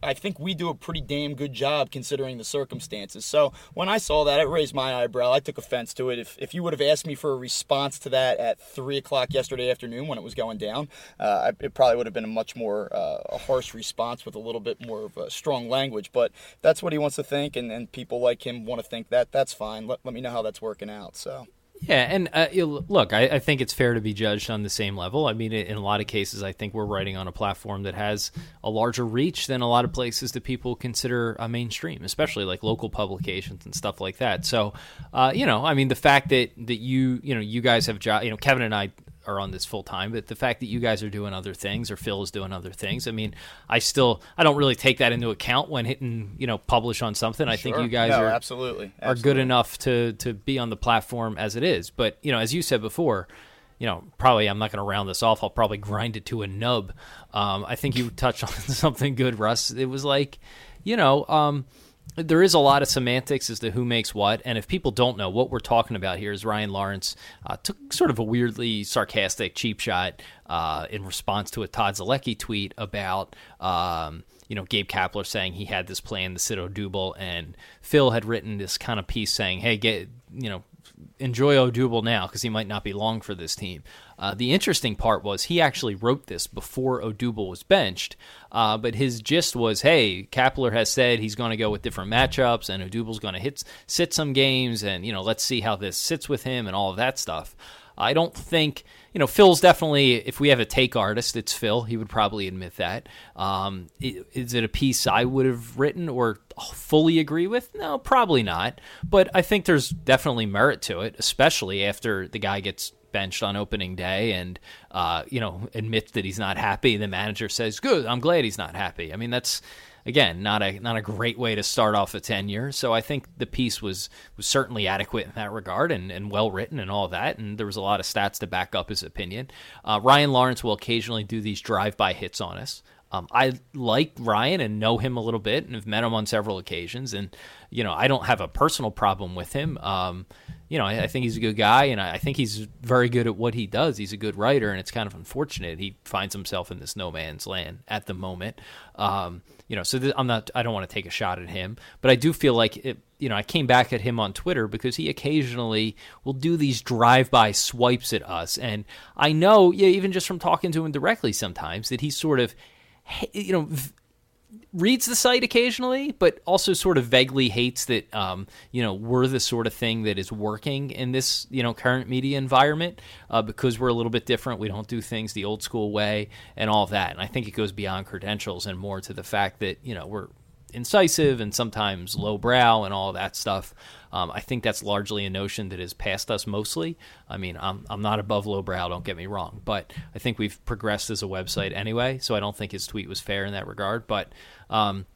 I think we do a pretty damn good job considering the circumstances. So when I saw that, it raised my eyebrow. I took offense to it. If, if you would have asked me for a response to that at 3 o'clock yesterday afternoon when it was going down, uh, it probably would have been a much more uh, a harsh response with a little bit more of a strong language. But that's what he wants to think, and, and people like him want to think that. That's fine. Let, let me know how that's working out. So. Yeah, and uh, look, I, I, think it's fair to be judged on the same level. I mean, in a lot of cases, I think we're writing on a platform that has a larger reach than a lot of places that people consider a mainstream, especially like local publications and stuff like that. So, uh, you know, I mean, the fact that that you, you know, you guys have job, you know, Kevin and I are on this full time, but the fact that you guys are doing other things or Phil is doing other things, I mean, I still I don't really take that into account when hitting you know publish on something. I sure. think you guys no, are absolutely, absolutely are good enough to to be on the platform as it is. But you know, as you said before, you know, probably I'm not going to round this off. I'll probably grind it to a nub. Um, I think you touched on something good, Russ. It was like, you know. Um, there is a lot of semantics as to who makes what, and if people don't know what we're talking about here, is Ryan Lawrence uh, took sort of a weirdly sarcastic cheap shot uh, in response to a Todd Zolecki tweet about. Um, you know, Gabe Kapler saying he had this plan to sit Odubel, and Phil had written this kind of piece saying, "Hey, get you know, enjoy Odubel now because he might not be long for this team." Uh, the interesting part was he actually wrote this before Odubel was benched, uh, but his gist was, hey, Kapler has said he's going to go with different matchups, and Odubel's going to hit sit some games, and you know, let's see how this sits with him and all of that stuff. I don't think you know Phil's definitely. If we have a take artist, it's Phil. He would probably admit that. Um, is it a piece I would have written or fully agree with? No, probably not. But I think there's definitely merit to it, especially after the guy gets benched on opening day and uh, you know admits that he's not happy. The manager says, "Good, I'm glad he's not happy." I mean, that's again not a not a great way to start off a tenure. So I think the piece was was certainly adequate in that regard and, and well written and all that. And there was a lot of stats to back up his opinion. Uh, Ryan Lawrence will occasionally do these drive by hits on us. Um, I like Ryan and know him a little bit and have met him on several occasions. And, you know, I don't have a personal problem with him. Um, you know, I, I, think he's a good guy, and I, I, think he's very good at what he does. He's a good writer, and it's kind of unfortunate he finds himself in this no man's land at the moment. Um, you know, so th- I'm not. I don't want to take a shot at him, but I do feel like it. You know, I came back at him on Twitter because he occasionally will do these drive-by swipes at us, and I know, yeah, even just from talking to him directly, sometimes that he's sort of, you know reads the site occasionally, but also sort of vaguely hates that um, you know we're the sort of thing that is working in this you know current media environment uh, because we're a little bit different. We don't do things the old school way and all that. And I think it goes beyond credentials and more to the fact that you know we're incisive and sometimes lowbrow and all that stuff. Um, I think that's largely a notion that has passed us mostly. I mean, I'm, I'm not above lowbrow, don't get me wrong, but I think we've progressed as a website anyway, so I don't think his tweet was fair in that regard. But, um,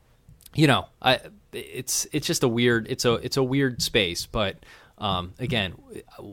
you know, I, it's it's just a weird it's a it's a weird space. But um, again,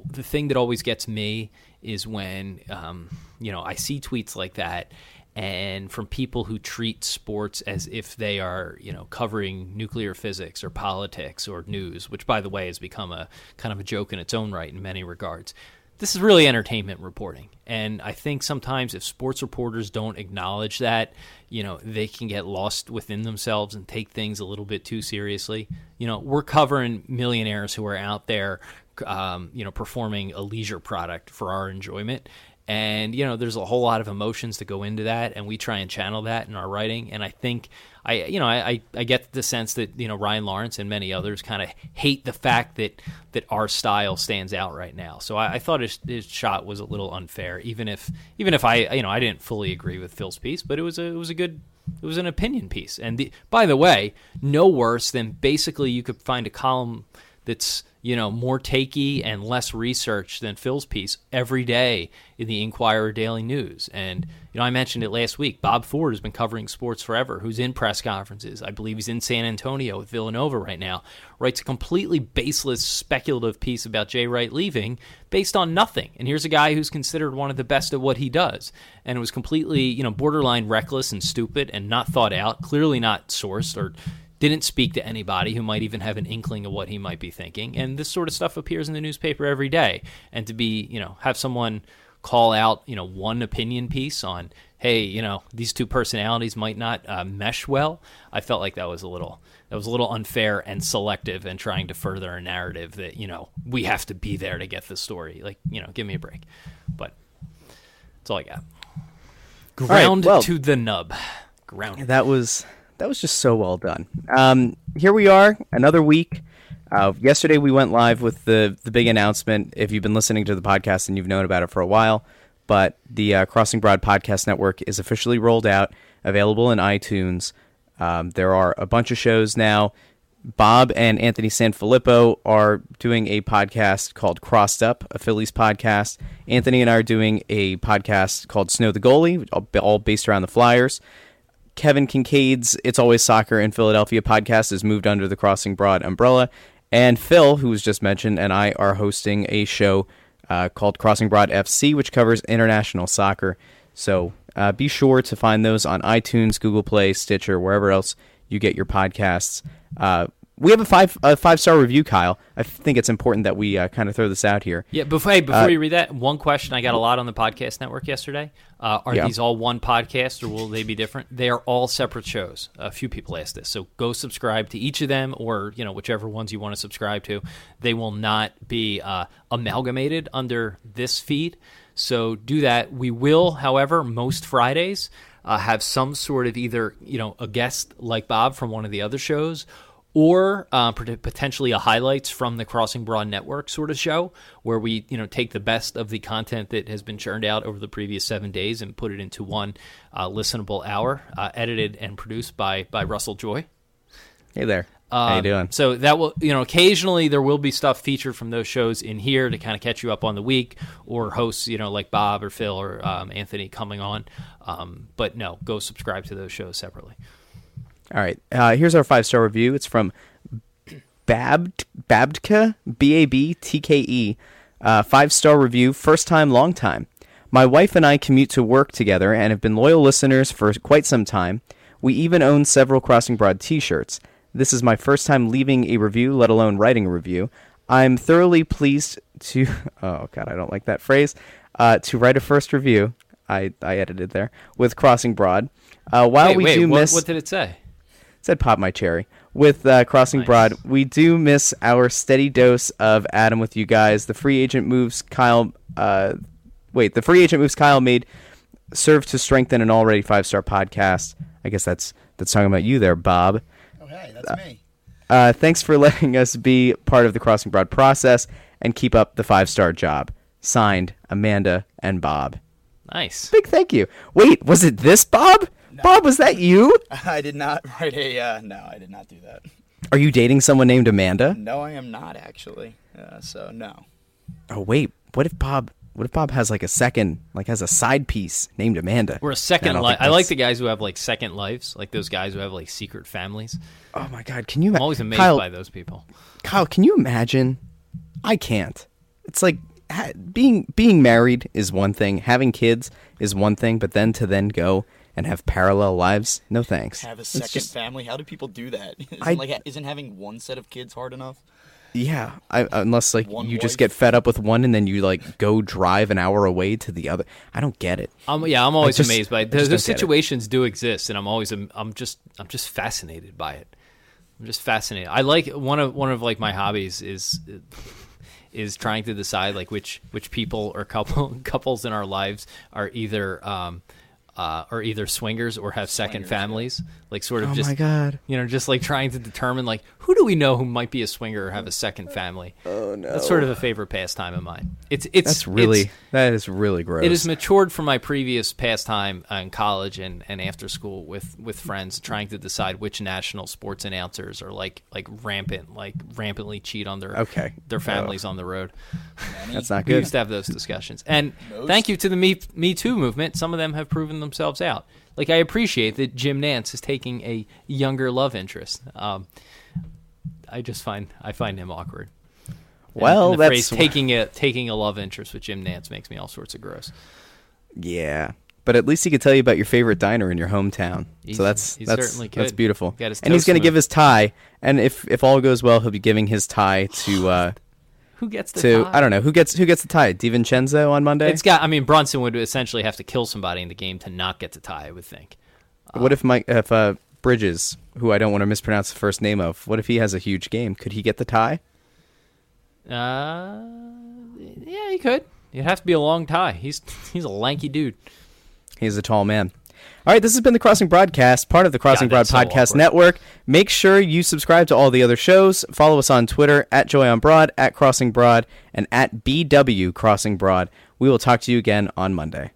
the thing that always gets me is when um, you know I see tweets like that and from people who treat sports as if they are, you know, covering nuclear physics or politics or news, which, by the way, has become a kind of a joke in its own right in many regards. This is really entertainment reporting. And I think sometimes if sports reporters don't acknowledge that, you know, they can get lost within themselves and take things a little bit too seriously. You know, we're covering millionaires who are out there, um, you know, performing a leisure product for our enjoyment and you know there's a whole lot of emotions that go into that and we try and channel that in our writing. And i think i you know i i get the sense that you know ryan lawrence and many others kind of hate the fact that that our style stands out right now. So i, I thought his, his, shot was a little unfair even if even if i you know i didn't fully agree with phil's piece but it was a it was a good it was an opinion piece. And the, by the way no worse than basically you could find a column that's you know, more takey and less research than Phil's piece every day in the Inquirer Daily News. And, you know, I mentioned it last week. Bob Ford has been covering sports forever, who's in press conferences. I believe he's in San Antonio with Villanova right now, writes a completely baseless, speculative piece about Jay Wright leaving based on nothing. And here's a guy who's considered one of the best at what he does. And it was completely, you know, borderline reckless and stupid and not thought out, clearly not sourced or didn't speak to anybody who might even have an inkling of what he might be thinking. And this sort of stuff appears in the newspaper every day. And to be, you know, have someone call out, you know, one opinion piece on, hey, you know, these two personalities might not uh, mesh well. I felt like that was a little that was a little unfair and selective and trying to further a narrative that you know we have to be there to get the story. Like, you know, give me a break. But that's all I got. right, Ground well- to the nub. Ground. That was that was just so well done. Um, here we are, another week. Uh, yesterday we went live with the the big announcement. If you've been listening to the podcast and you've known about it for a while, but the uh, Crossing Broad Podcast Network is officially rolled out, available in iTunes. Um, there are a bunch of shows now. Bob and Anthony Sanfilippo are doing a podcast called Crossed Up, a Phillies podcast. Anthony and I are doing a podcast called Snow the Goalie, all- all based around the Flyers. Kevin Kinkead's It's Always Soccer in Philadelphia podcast has moved under the Crossing Broad umbrella. And Phil, who was just mentioned, and I are hosting a show uh, called Crossing Broad FC, which covers international soccer. So uh, be sure to find those on iTunes, Google Play, Stitcher, wherever else you get your podcasts. Uh, we have a five a five star review, Kyle. I think it's important that we uh, kind of throw this out here. Yeah, before hey, before Uh, you read that, one question I got a lot on the podcast network yesterday. Uh, are Yeah. these all one podcast or will they be different? They are all separate shows. A few people asked this, so go subscribe to each of them, or you know whichever ones you want to subscribe to. They will not be uh, amalgamated under this feed, so do that. We will, however, most Fridays uh, have some sort of either you know a guest like Bob from one of the other shows or uh, potentially a highlights from the Crossing Broad Network sort of show, where we you know take the best of the content that has been churned out over the previous seven days and put it into one uh, listenable hour, uh, edited and produced by by Russell Joy. Hey there, how you Um, doing? So that will, you know, occasionally there will be stuff featured from those shows in here to kind of catch you up on the week, or hosts, you know, like Bob or Phil or um, Anthony coming on. Um, but no, go subscribe to those shows separately. All right. Uh, here's our five star review. It's from Babt Babtka B A B T K E. Uh, five star review. First time, long time. My wife and I commute to work together and have been loyal listeners for quite some time. We even own several Crossing Broad T-shirts. This is my first time leaving a review, let alone writing a review. I'm thoroughly pleased to. Oh God, I don't like that phrase. Uh, to write a first review. I, I edited there with Crossing Broad. Uh, while wait, we wait, do what, miss what did it say? Said pop my cherry. With uh, crossing Nice. broad we do miss our steady dose of adam with you guys. The free agent moves kyle uh, wait the free agent moves kyle made serve to strengthen an already five star podcast. I guess that's that's talking about you there bob. Oh, hey, that's me. uh, thanks for letting us be part of the crossing broad process and keep up the five star job. Signed amanda and bob. Nice. big thank you. Wait was it this bob bob was that you I did not write a. Uh, no, I did not do that. are you dating someone named amanda No, I am not actually. Uh, so no. Oh wait, what if Bob? What if Bob has like a second, like has a side piece named Amanda? Or a second life. I like the guys who have like second lives, like those guys who have like secret families. Oh my God, can you? I'm always amazed Kyle, by those people. Kyle, can you imagine? I can't. It's like ha- being being married is one thing, having kids is one thing, but then to then go and have parallel lives, no thanks. Have a second just- family. How do people do that? Isn't, I- like, isn't having one set of kids hard enough? yeah, I, unless like One you just get fed up with one and then you like go drive an hour away to the other. I don't get it. Um, yeah, I'm always just- amazed by it. Those, those get it. situations do exist, and I'm always I'm just I'm just fascinated by it. I'm just fascinated. I like one of one of like my hobbies is is trying to decide like which which people or couple couples in our lives are either um uh, are either swingers or have second Swingers, yeah. families. Like sort of Oh just my God. you know just like trying to determine like who do we know who might be a swinger or have a second family. Oh no, that's sort of a favorite pastime of mine. It's it's That's really- it's, That is really gross. It has matured from my previous pastime uh, in college and, and after school with, with friends trying to decide which national sports announcers are like like rampant like rampantly cheat on their Okay. their families on the road. That's not We good. used to have those discussions. And thank you to the Me Me Too movement. Some of them have proven themselves out. Like I appreciate that Jim Nantz is taking a younger love interest. Um, I just find I find him awkward. Well, that's taking a taking a love interest with Jim Nantz makes me all sorts of gross. yeah. But at least he could tell you about your favorite diner in your hometown. He's- so that's he that's certainly that's beautiful. And he's going to give his tie, and if if all goes well, he'll be giving his tie to uh, Who gets the to tie? I don't know who gets who gets the tie. DiVincenzo on Monday. It's got. I mean, Brunson would essentially have to kill somebody in the game to not get the tie. I would think. what if Mike if uh, Bridges, who I don't want to mispronounce the first name of, what if he has a huge game? Could he get the tie? Uh, yeah, he could. It'd have to be a long tie. He's he's a lanky dude. He's a tall man. All right, this has been the Crossing Broadcast, part of the Crossing God, Broad so Podcast. Network. Make sure you subscribe to all the other shows. Follow us on Twitter at Joy on Broad, at Crossing Broad, and at BW Crossing Broad. We will talk to you again on Monday.